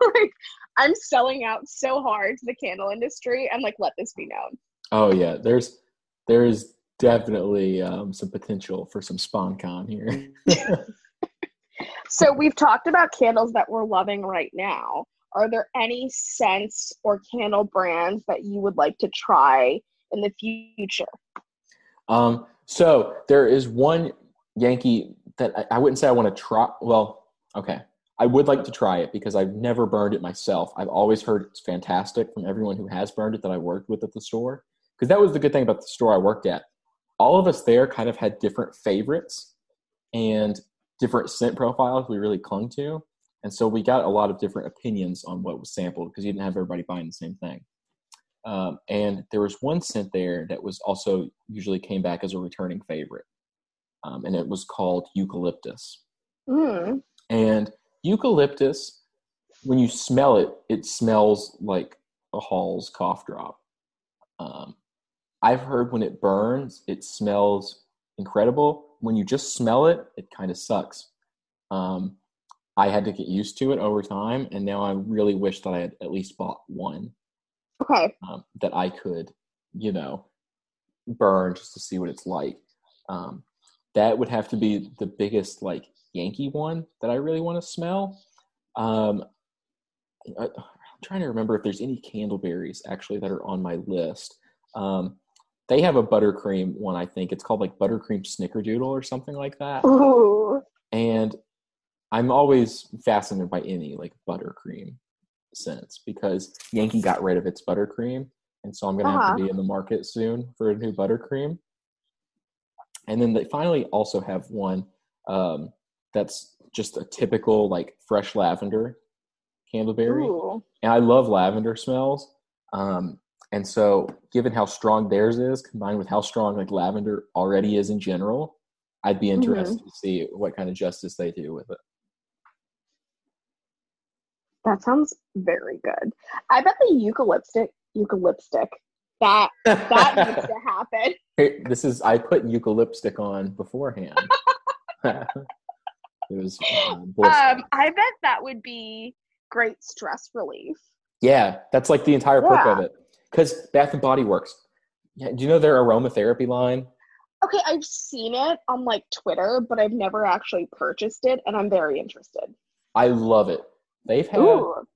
(laughs) like I'm selling out so hard to the candle industry, and like let this be known. oh yeah, there's there's definitely um, some potential for some sponcon here. So we've talked about candles that we're loving right now. Are there any scents or candle brands that you would like to try in the future? Um, so there is one Yankee that I, I wouldn't say I want to try. Well, okay, I would like to try it because I've never burned it myself. I've always heard it's fantastic from everyone who has burned it that I worked with at the store. Because that was the good thing about the store I worked at. All of us there kind of had different favorites and different scent profiles we really clung to. And so we got a lot of different opinions on what was sampled because you didn't have everybody buying the same thing. Um, and there was one scent there that was also usually came back as a returning favorite, um, and it was called eucalyptus. Mm. And eucalyptus, when you smell it, it smells like a Halls cough drop. Um, I've heard when it burns, it smells incredible. When you just smell it, it kind of sucks. Um, I had to get used to it over time, and now I really wish that I had at least bought one Okay. um, that I could, you know, burn just to see what it's like. Um, that would have to be the biggest like Yankee one that I really want to smell. Um, I, I'm trying to remember if there's any candleberries actually that are on my list. Um, they have a buttercream one, I think it's called like buttercream snickerdoodle or something like that. Ooh. And I'm always fascinated by any like buttercream scents because Yankee got rid of its buttercream, and so I'm gonna have Uh-huh. to be in the market soon for a new buttercream. And then they finally also have one um, that's just a typical like fresh lavender candleberry, Ooh. and I love lavender smells. Um, and so, given how strong theirs is, combined with how strong like lavender already is in general, I'd be interested to see what kind of justice they do with it. That sounds very good. I bet the eucalyptic eucalyptic that that needs to happen. (laughs) Hey, this is I put eucalyptic on beforehand. (laughs) (laughs) it was um. Um, I bet that would be great stress relief. yeah, that's like the entire perk of it. Because Bath and Body Works. Yeah, do you know their aromatherapy line? Okay, I've seen it on like Twitter, but I've never actually purchased it, and I'm very interested. I love it. They've had Ooh,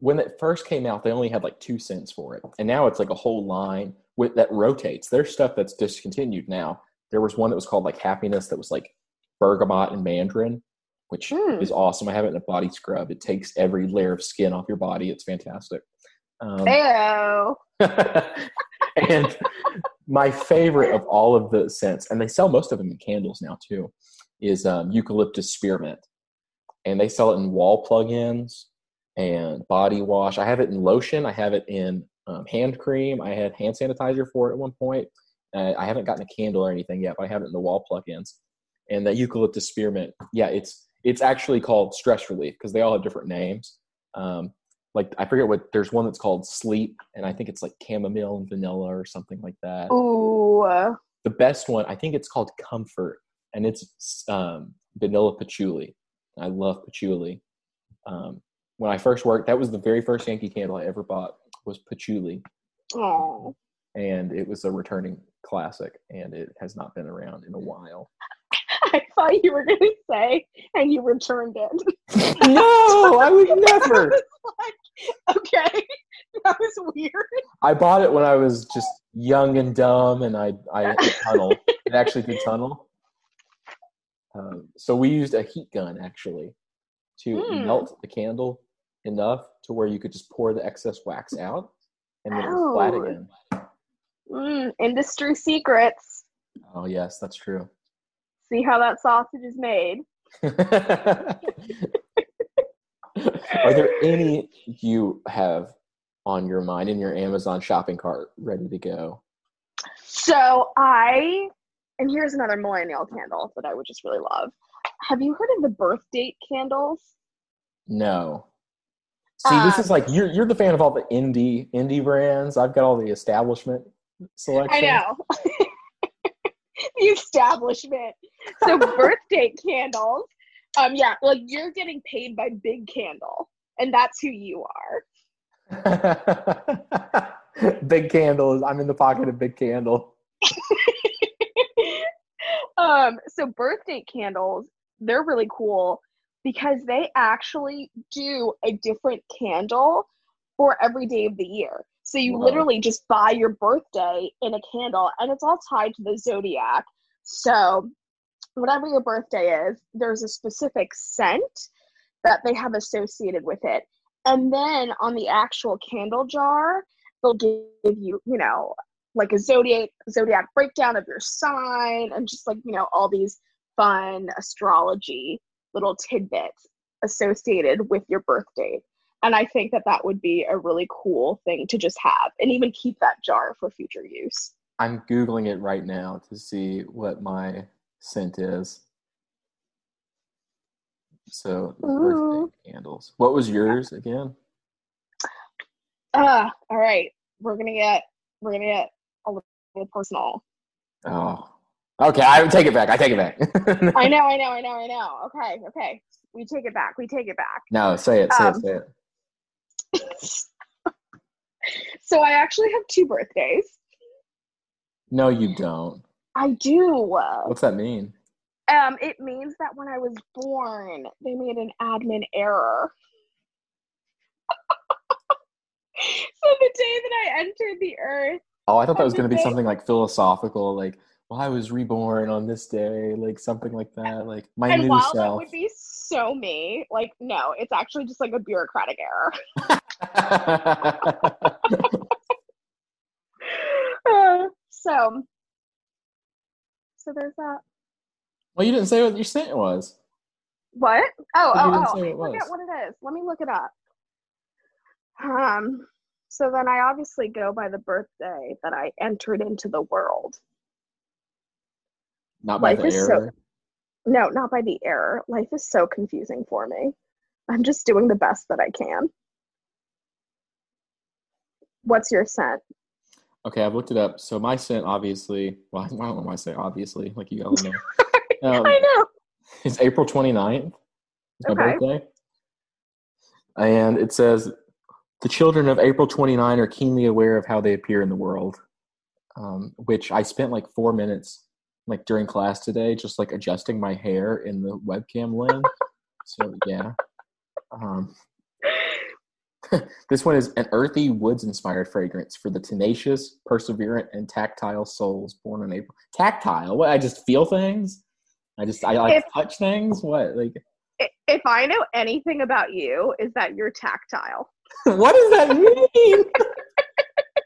when it first came out, they only had like two scents for it, and now it's like a whole line with that rotates. There's stuff that's discontinued now. There was one that was called like Happiness that was like bergamot and mandarin, which Mm. is awesome. I have it in a body scrub. It takes every layer of skin off your body. It's fantastic. Um, Ew. (laughs) and my favorite of all of the scents, and they sell most of them in candles now too, is um, eucalyptus spearmint, and they sell it in wall plug-ins and body wash. I have it in lotion. I have it in um, hand cream. I had hand sanitizer for it at one point. Uh, I haven't gotten a candle or anything yet, but I have it in the wall plug-ins. And the eucalyptus spearmint, yeah, it's it's actually called stress relief because they all have different names. Um, like I forget what there's one that's called sleep, and I think it's like chamomile and vanilla or something like that. Ooh. The best one, I think it's called comfort, and it's um, vanilla patchouli. I love patchouli. Um, when I first worked, that was the very first Yankee candle I ever bought was patchouli, Oh. and it was a returning classic, and it has not been around in a while. (laughs) I thought you were gonna say, and you returned it. (laughs) no, I would never. (laughs) like, okay, that was weird. I bought it when I was just young and dumb, and I I (laughs) tunnel. it actually did tunnel. Um, so we used a heat gun actually to Hmm. melt the candle enough to where you could just pour the excess wax out, and then it was flat Oh. again. Mm, industry secrets. Oh yes, that's true. See how that sausage is made. (laughs) (laughs) Are there any you have on your mind in your Amazon shopping cart ready to go? So I, and here's another millennial candle that I would just really love. Have you heard of the birth date candles? No. See, this is Um, like you're you're the fan of all the indie indie brands. I've got all the establishment selection. I know. (laughs) the establishment. So (laughs) birth date candles. Um, yeah, like you're getting paid by Big Candle, and that's who you are. (laughs) big candles. I'm in the pocket of big candle. (laughs) um, so birth date candles, they're really cool because they actually do a different candle for every day of the year. So you Wow. literally just buy your birthday in a candle and it's all tied to the zodiac. So whatever your birthday is, there's a specific scent that they have associated with it. And then on the actual candle jar, they'll give you, you know, like a zodiac zodiac breakdown of your sign and just like, you know, all these fun astrology little tidbits associated with your birth date. And I think that that would be a really cool thing to just have and even keep that jar for future use. I'm googling it right now to see what my scent is. So Ooh. birthday candles. What was yours again? Ah, all right. We're gonna get we're gonna get a little personal. Oh, okay. I take it back. I take it back. (laughs) I know, I know, I know, I know. Okay, okay. We take it back. We take it back. no, say it. Say Um, it. Say it. (laughs) so I actually have two birthdays. No, you don't. I do. What's that mean? Um, it means that when I was born, they made an admin error. (laughs) so the day that I entered the earth, Oh, I thought that was going to be something like philosophical, like, well, I was reborn on this day, like something like that, like my and new while that self. would be so me, like no, it's actually just like a bureaucratic error. (laughs) (laughs) Uh, so, so there's that. Well, you didn't say what your scent was. What? Oh, oh, oh. what it forget what it is. Let me look it up. Um, so then I obviously go by the birthday that I entered into the world. Not by Life the is so- error. No, not by the error. Life is so confusing for me. I'm just doing the best that I can. What's your scent? Okay, I've looked it up. So my scent, obviously, (laughs) well, I don't know why I say obviously, like you all know. (laughs) Um, I know. It's April 29th. It's my Okay. birthday. And it says, the children of April 29 are keenly aware of how they appear in the world. Um, which I spent like four minutes like during class today, just like adjusting my hair in the webcam lens. (laughs) so yeah. Um, (laughs) this one is an earthy woods inspired fragrance for the tenacious, perseverant, and tactile souls born in April. Tactile? What? I just feel things? I just I like If- touch things? What? Like If I know anything about you, is that you're tactile. (laughs) what does that mean? (laughs)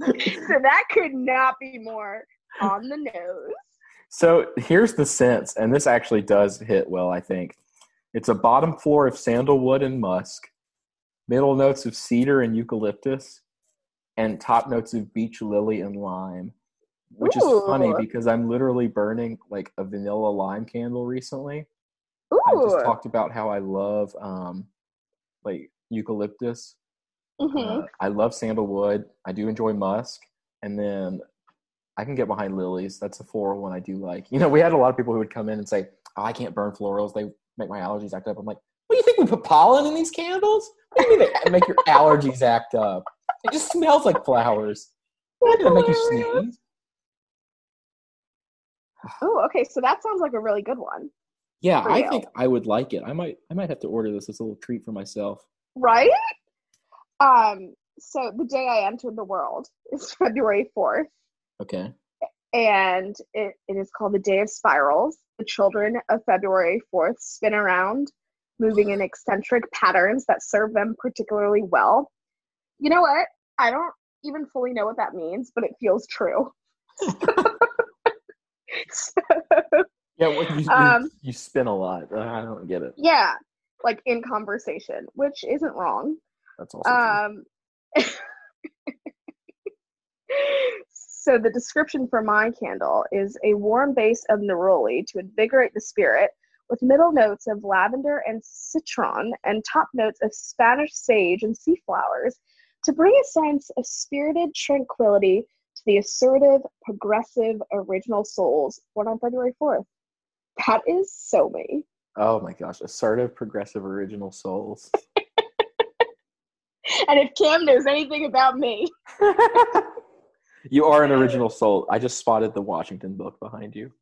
(laughs) so that could not be more on the nose. So here's the scents, and this actually does hit well, I think. It's a bottom floor of sandalwood and musk, middle notes of cedar and eucalyptus, and top notes of beach lily and lime. Which is funny because I'm literally burning like a vanilla lime candle recently. I just talked about how I love um like eucalyptus. Mhm. Uh, I love sandalwood. I do enjoy musk, and then I can get behind lilies. That's a floral one I do like. You know, we had a lot of people who would come in and say, "Oh, I can't burn florals. They make my allergies act up." I'm like, "What do you think we put pollen in these candles? What do you mean they make your allergies act up? It just smells like flowers. Not gonna make you (laughs) sneeze." Oh, okay. So that sounds like a really good one, Yeah, I you. think I would like it. I might, I might have to order this as a little treat for myself. right? Um. So the day I entered the world (laughs) is February fourth, Okay. and it, it is called the Day of Spirals. The children of February fourth spin around, moving in eccentric patterns that serve them particularly well. You know what? I don't even fully know what that means, but it feels true. (laughs) (laughs) So, (laughs) Yeah, well, you, you- Um, you spin a lot. Uh, I don't get it. yeah, like in conversation, which isn't wrong. That's true. Um, (laughs) so the description for my candle is a warm base of neroli to invigorate the spirit, with middle notes of lavender and citron, and top notes of Spanish sage and sea flowers, to bring a sense of spirited tranquility the assertive, progressive, original souls born on February fourth. That is so me. Oh my gosh, assertive, progressive, original souls. (laughs) And if Cam knows anything about me, (laughs) you are an (laughs) original soul. I just spotted the Washington book behind you.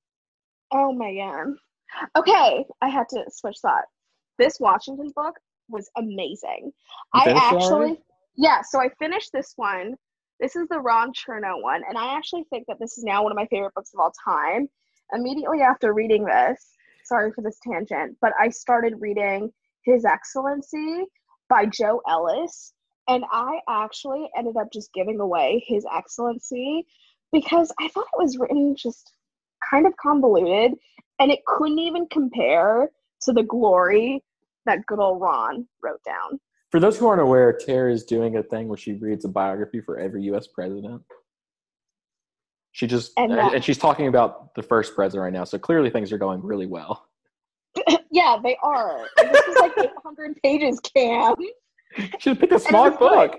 Oh my god. Okay, I had to switch that. This Washington book was amazing. You I actually? Yeah, so I finished this one. This is the Ron Chernow one, and I actually think that this is now one of my favorite books of all time. Immediately after reading this, sorry for this tangent, but I started reading His Excellency by Joe Ellis, and I actually ended up just giving away His Excellency because I thought it was written just kind of convoluted and it couldn't even compare to the glory that good old Ron wrote down. For those who aren't aware, Tehr is doing a thing where she reads a biography for every U.S. president. She just And and, she's talking about the first president right now, so clearly things are going really well. (laughs) (laughs) yeah, they are. And This is like (laughs) 800 pages, Cam. She picked a smart book.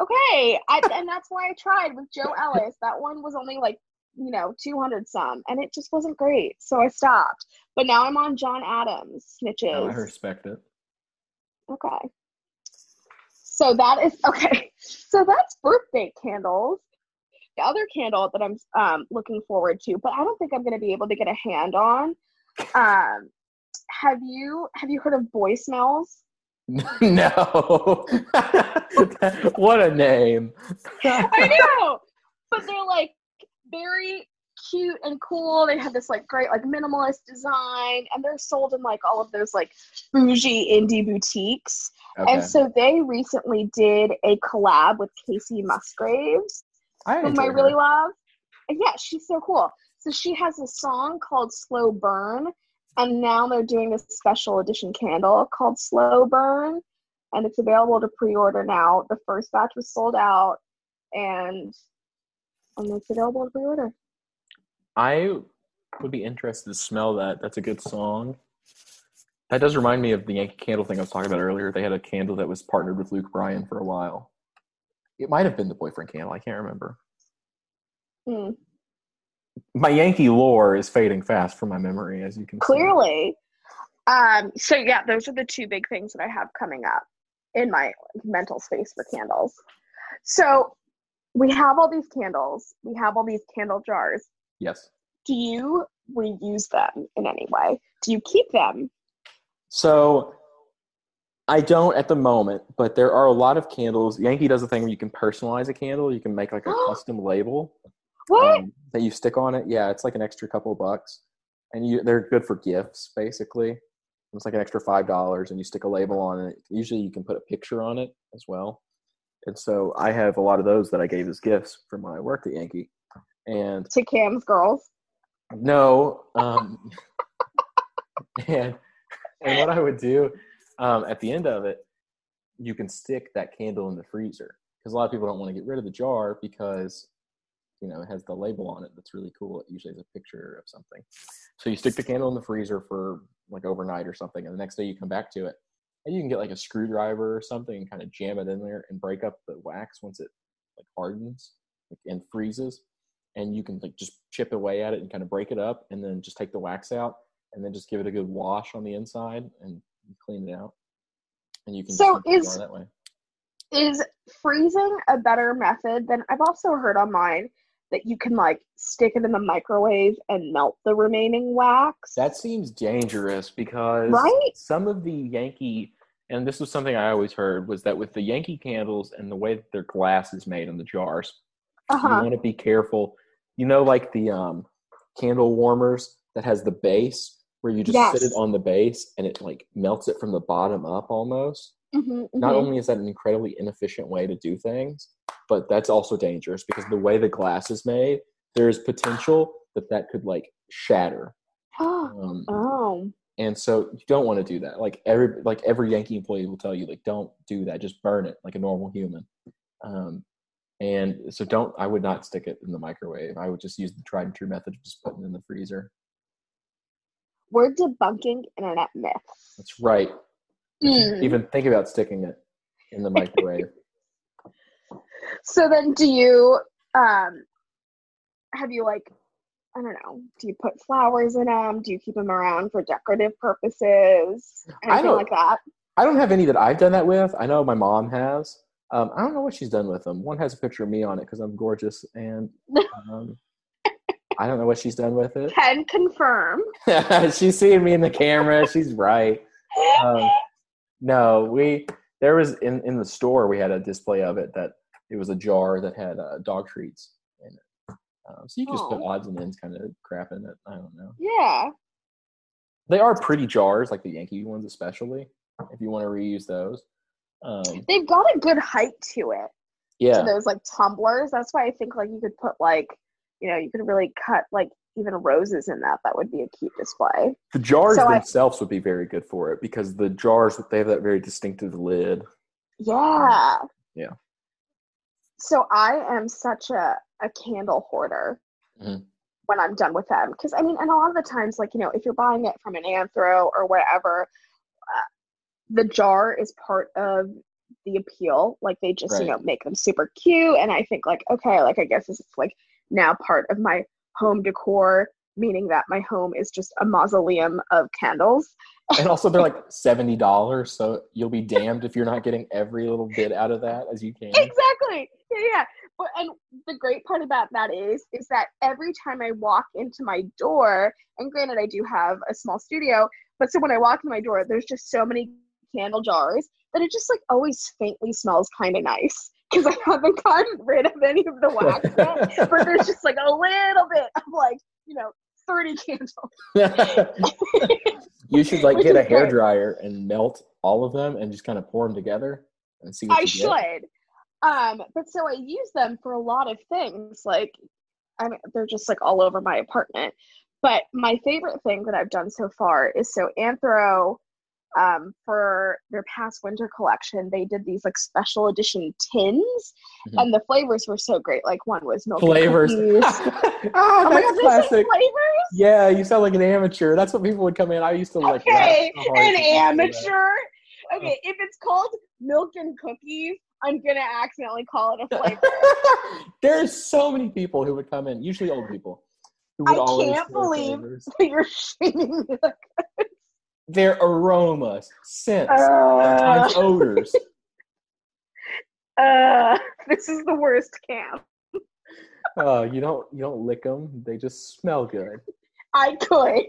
Okay, I, and that's why I tried with Joe Ellis. That one was only like you know 200 some, and it just wasn't great, so I stopped. But now I'm on John Adams snitches. Oh, I respect it. Okay. So that is (laughs) okay. So that's birthday candles. The other candle that I'm um, looking forward to, but I don't think I'm going to be able to get a hand on. Um, have you have you heard of boy smells? (laughs) (laughs) no. what a name. I know, but they're like very cute and cool. They have this like great like minimalist design, and they're sold in like all of those like bougie indie boutiques. Okay. And so they recently did a collab with Kacey Musgraves, I whom I really her. love. And yeah, she's so cool. So she has a song called Slow Burn, And now they're doing this special edition candle called Slow Burn, and it's available to pre-order now. The first batch was sold out, and and it's available to pre-order. I would be interested to smell that. That's a good song. That does remind me of the Yankee Candle thing I was talking about earlier. They had a candle that was partnered with Luke Bryan for a while. It might have been the boyfriend candle. I can't remember. Hmm. My Yankee lore is fading fast from my memory, as you can see. Clearly. Um, so yeah, those are the two big things that I have coming up in my mental space for candles. So we have all these candles, we have all these candle jars. Yes. Do you reuse them in any way? Do you keep them? So I don't at the moment, but there are a lot of candles. Yankee does a thing where you can personalize a candle. You can make like a (gasps) custom label What? um, that you stick on it. Yeah, it's like an extra couple of bucks, and you they're good for gifts basically. It's like an extra five dollars, and you stick a label on it. Usually, you can put a picture on it as well. And so I have a lot of those that I gave as gifts from when I worked at Yankee. And to Cam's girls. no, um, (laughs) and and what I would do um, at the end of it, you can stick that candle in the freezer because a lot of people don't want to get rid of the jar because you know it has the label on it that's really cool. It usually has a picture of something. So you stick the candle in the freezer for like overnight or something, and the next day you come back to it, and you can get like a screwdriver or something and kind of jam it in there and break up the wax once it like hardens and freezes, and you can like just chip away at it and kind of break it up, and then just take the wax out, and then just give it a good wash on the inside and clean it out, and you can So just use the is- that way. Is freezing a better method than I've also heard online that you can like stick it in the microwave and melt the remaining wax? That seems dangerous because Right? some of the Yankee, and this was something I always heard, was that with the Yankee candles and the way that their glass is made in the jars, you uh-huh. want to be careful. You know, like the um, candle warmers that has the base where you just sit it on the base and it like melts it from the bottom up almost. Mhm, Not mhm. only is that an incredibly inefficient way to do things, but that's also dangerous because the way the glass is made, there is potential that that could like shatter. (gasps) Um, oh. and so you don't want to do that. Like every like every Yankee employee will tell you, like don't do that. Just burn it like a normal human. Um, and so don't. I would not stick it in the microwave. I would just use the tried and true method of just putting it in the freezer. We're debunking internet myths. That's right. Mm. Even think about sticking it in the microwave. (laughs) So then do you um have you like I don't know, do you put flowers in them? Do you keep them around for decorative purposes? Anything don't- like that? I don't have any that I've done that with. I know my mom has. Um, I don't know what she's done with them. One has a picture of me on it because I'm gorgeous, and (laughs) um, I don't know what she's done with it. Can confirm. (laughs) she's seeing me in the camera. She's right. Um, no, we there was in in the store we had a display of it that it was a jar that had uh, dog treats in it. Um, so you can just put odds and ends kind of crap in it. I don't know. yeah. They are pretty jars, like the Yankee ones, especially if you want to reuse those. Um, They've got a good height to it. yeah, To those like tumblers. That's why I think like you could put like you know, you could really cut like even roses in that. That would be a cute display. the jars so I- themselves would be very good for it because the jars they have that very distinctive lid. Yeah. Yeah. So I am such a, a candle hoarder Mhm. when I'm done with them. Because I mean, and a lot of the times, like, you know, if you're buying it from an anthro or whatever, the jar is part of the appeal. Like, they just, you know, make them super cute. And I think, like, okay, like, I guess this is like now part of my home decor, meaning that my home is just a mausoleum of candles. And also they're like (laughs) seventy dollars, so you'll be damned if you're not getting every little bit out of that as you can. exactly yeah yeah but and the great part about that is is that every time i walk into my door and granted i do have a small studio but so when i walk in my door there's just so many candle jars that it just like always faintly smells kind of nice because i haven't (laughs) gotten rid of any of the wax yet but there's just like a little bit of like you know 30 candles (laughs) you should like get a hair dryer and melt all of them and just kind of pour them together and see what I should. get. Um, but so I use them for a lot of things. Like, I mean, they're just like all over my apartment. But my favorite thing that I've done so far is so Anthro um, for their past winter collection, they did these like special edition tins, Mhm. and the flavors were so great. Like one was milk and Flavors. cookies. (laughs) oh, (laughs) oh that's they said classic. flavors. Yeah, you sound like an amateur. That's what people would come in. I used to like. Okay, laugh so hard an that. amateur. Okay, if it's called milk and cookies, I'm gonna accidentally call it a flavor. (laughs) There's so many people who would come in, usually old people. Who would I can't believe- flavors. You're shaming me. Their aromas, scents, Uh, odors. (laughs) uh, this is the worst camp. Uh, you don't you don't lick them; they just smell good. I could.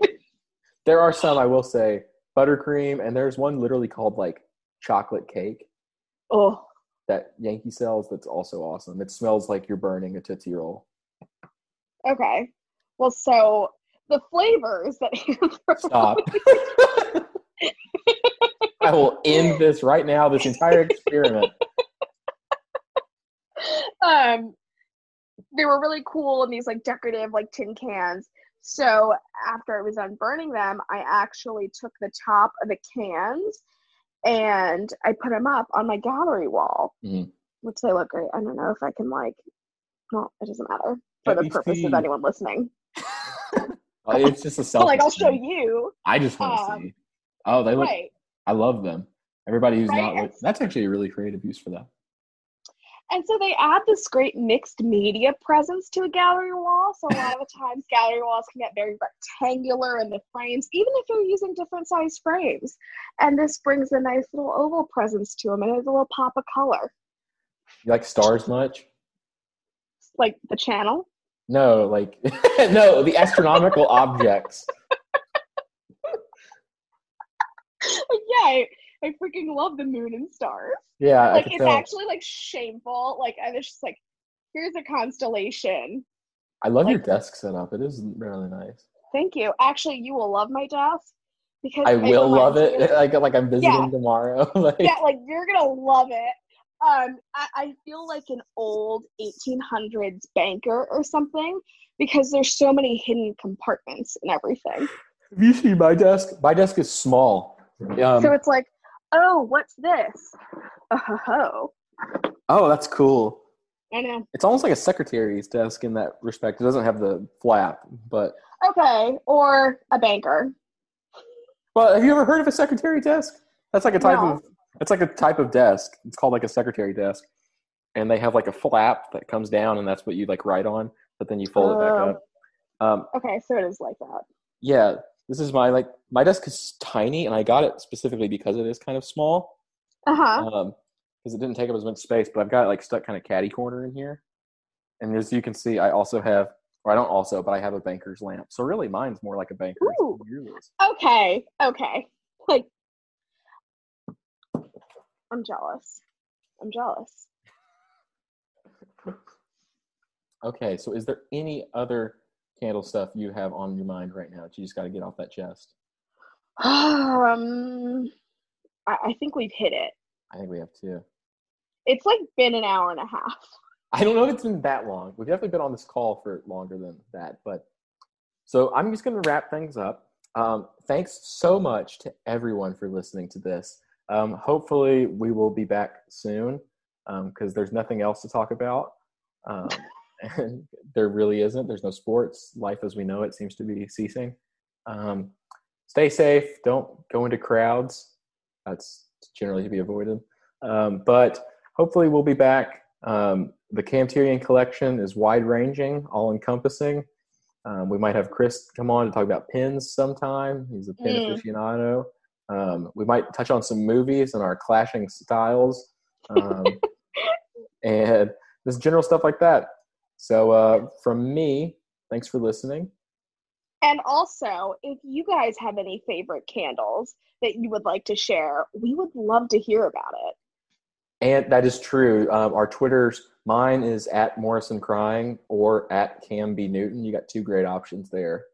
There are some I will say buttercream, and there's one literally called like chocolate cake Oh, that Yankee sells. That's also awesome. It smells like you're burning a tootsie roll. okay. Well, so the flavors that (laughs) Stop. (laughs) (laughs) I will end this right now. This entire experiment. um they were really cool in these like decorative like tin cans so after i was done burning them i actually took the top of the cans and i put them up on my gallery wall Mhm. which they look great i don't know if i can like well it doesn't matter for the purpose of anyone listening (laughs) it's just a self. like i'll show you I just want to um, see. Oh, they look. right I love them. Everybody who's Right, not. That's actually a really creative use for that. And so they add this great mixed media presence to a gallery wall. So a lot of the (laughs) times gallery walls can get very rectangular in the frames, even if you're using different size frames. And this brings a nice little oval presence to them and a little pop of color. You like stars much? Like the channel. No, like (laughs) no, the astronomical (laughs) objects. Like, yeah, I, I freaking love the moon and stars. Yeah, Like it's tell. actually like shameful. Like I was just like, here's a constellation. I love your desk setup. It is really nice. Thank you. Actually, you will love my desk because I will love it. (laughs) Like like I'm visiting Yeah. tomorrow. like, yeah, like you're gonna love it. Um, I, I feel like an old 1800s banker or something because there's so many hidden compartments and everything. Have you seen my desk? My desk is small. Um, so it's like, oh, what's this? Oh, oh, that's cool. I know. It's almost like a secretary's desk in that respect. It doesn't have the flap, but Okay, or a banker. well, have you ever heard of a secretary desk? That's like a type No. of it's like a type of desk. It's called like a secretary desk, and they have like a flap that comes down, and that's what you like write on. But then you fold it back Oh. up. Um, Okay, so it is like that. yeah, this is my like my desk is tiny, and I got it specifically because it is kind of small. Uh huh. um because it didn't take up as much space but i've got it like stuck kind of caddy corner in here and as you can see i also have or i don't also but i have a banker's lamp so really mine's more like a banker's Ooh. than yours is. Okay, okay. Like, I'm jealous. I'm jealous. (laughs) okay so is there any other candle stuff you have on your mind right now that you just got to get off that chest (sighs) Um, I, I think we've hit it. i think we have too. It's like been an hour and a half. (laughs) i don't know if it's been that long we've definitely been on this call for longer than that but so i'm just going to wrap things up um, thanks so much to everyone for listening to this um, hopefully we will be back soon because there's nothing else to talk about. Um, (laughs) and there really isn't. There's no sports. Life as we know it seems to be ceasing. Um, stay safe. Don't go into crowds. That's generally to be avoided. Um, but hopefully we'll be back. Um, the CamTehrion collection is wide ranging all encompassing um, we might have chris come on to talk about pins sometime. He's a pin Mm. aficionado um, we might touch on some movies and our clashing styles um, (laughs) and just general stuff like that so uh, from me thanks for listening And also, if you guys have any favorite candles that you would like to share, we would love to hear about it. And that is true. Um, our Twitters, mine is at Morrison Crying or at Cam B Newton. You got two great options there.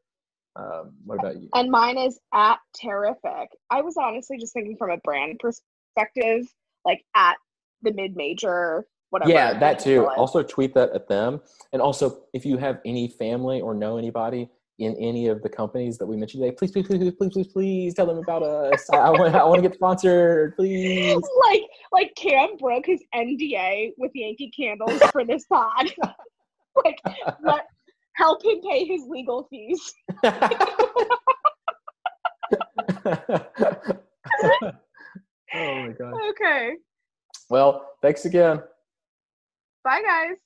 Um, what about you? And mine is at terrific. I was honestly just thinking from a brand perspective, like at the mid major, whatever. Yeah, that too. Also, tweet that at them. And also, if you have any family or know anybody in any of the companies that we mentioned today, please, please, please, please, please, please tell them about us. I want, I want to get sponsored, please. (laughs) Like, like Cam broke his NDA with Yankee Candles for this pod. (laughs) like, let, help him pay his legal fees. (laughs) oh my god. Okay. Well, thanks again. Bye guys.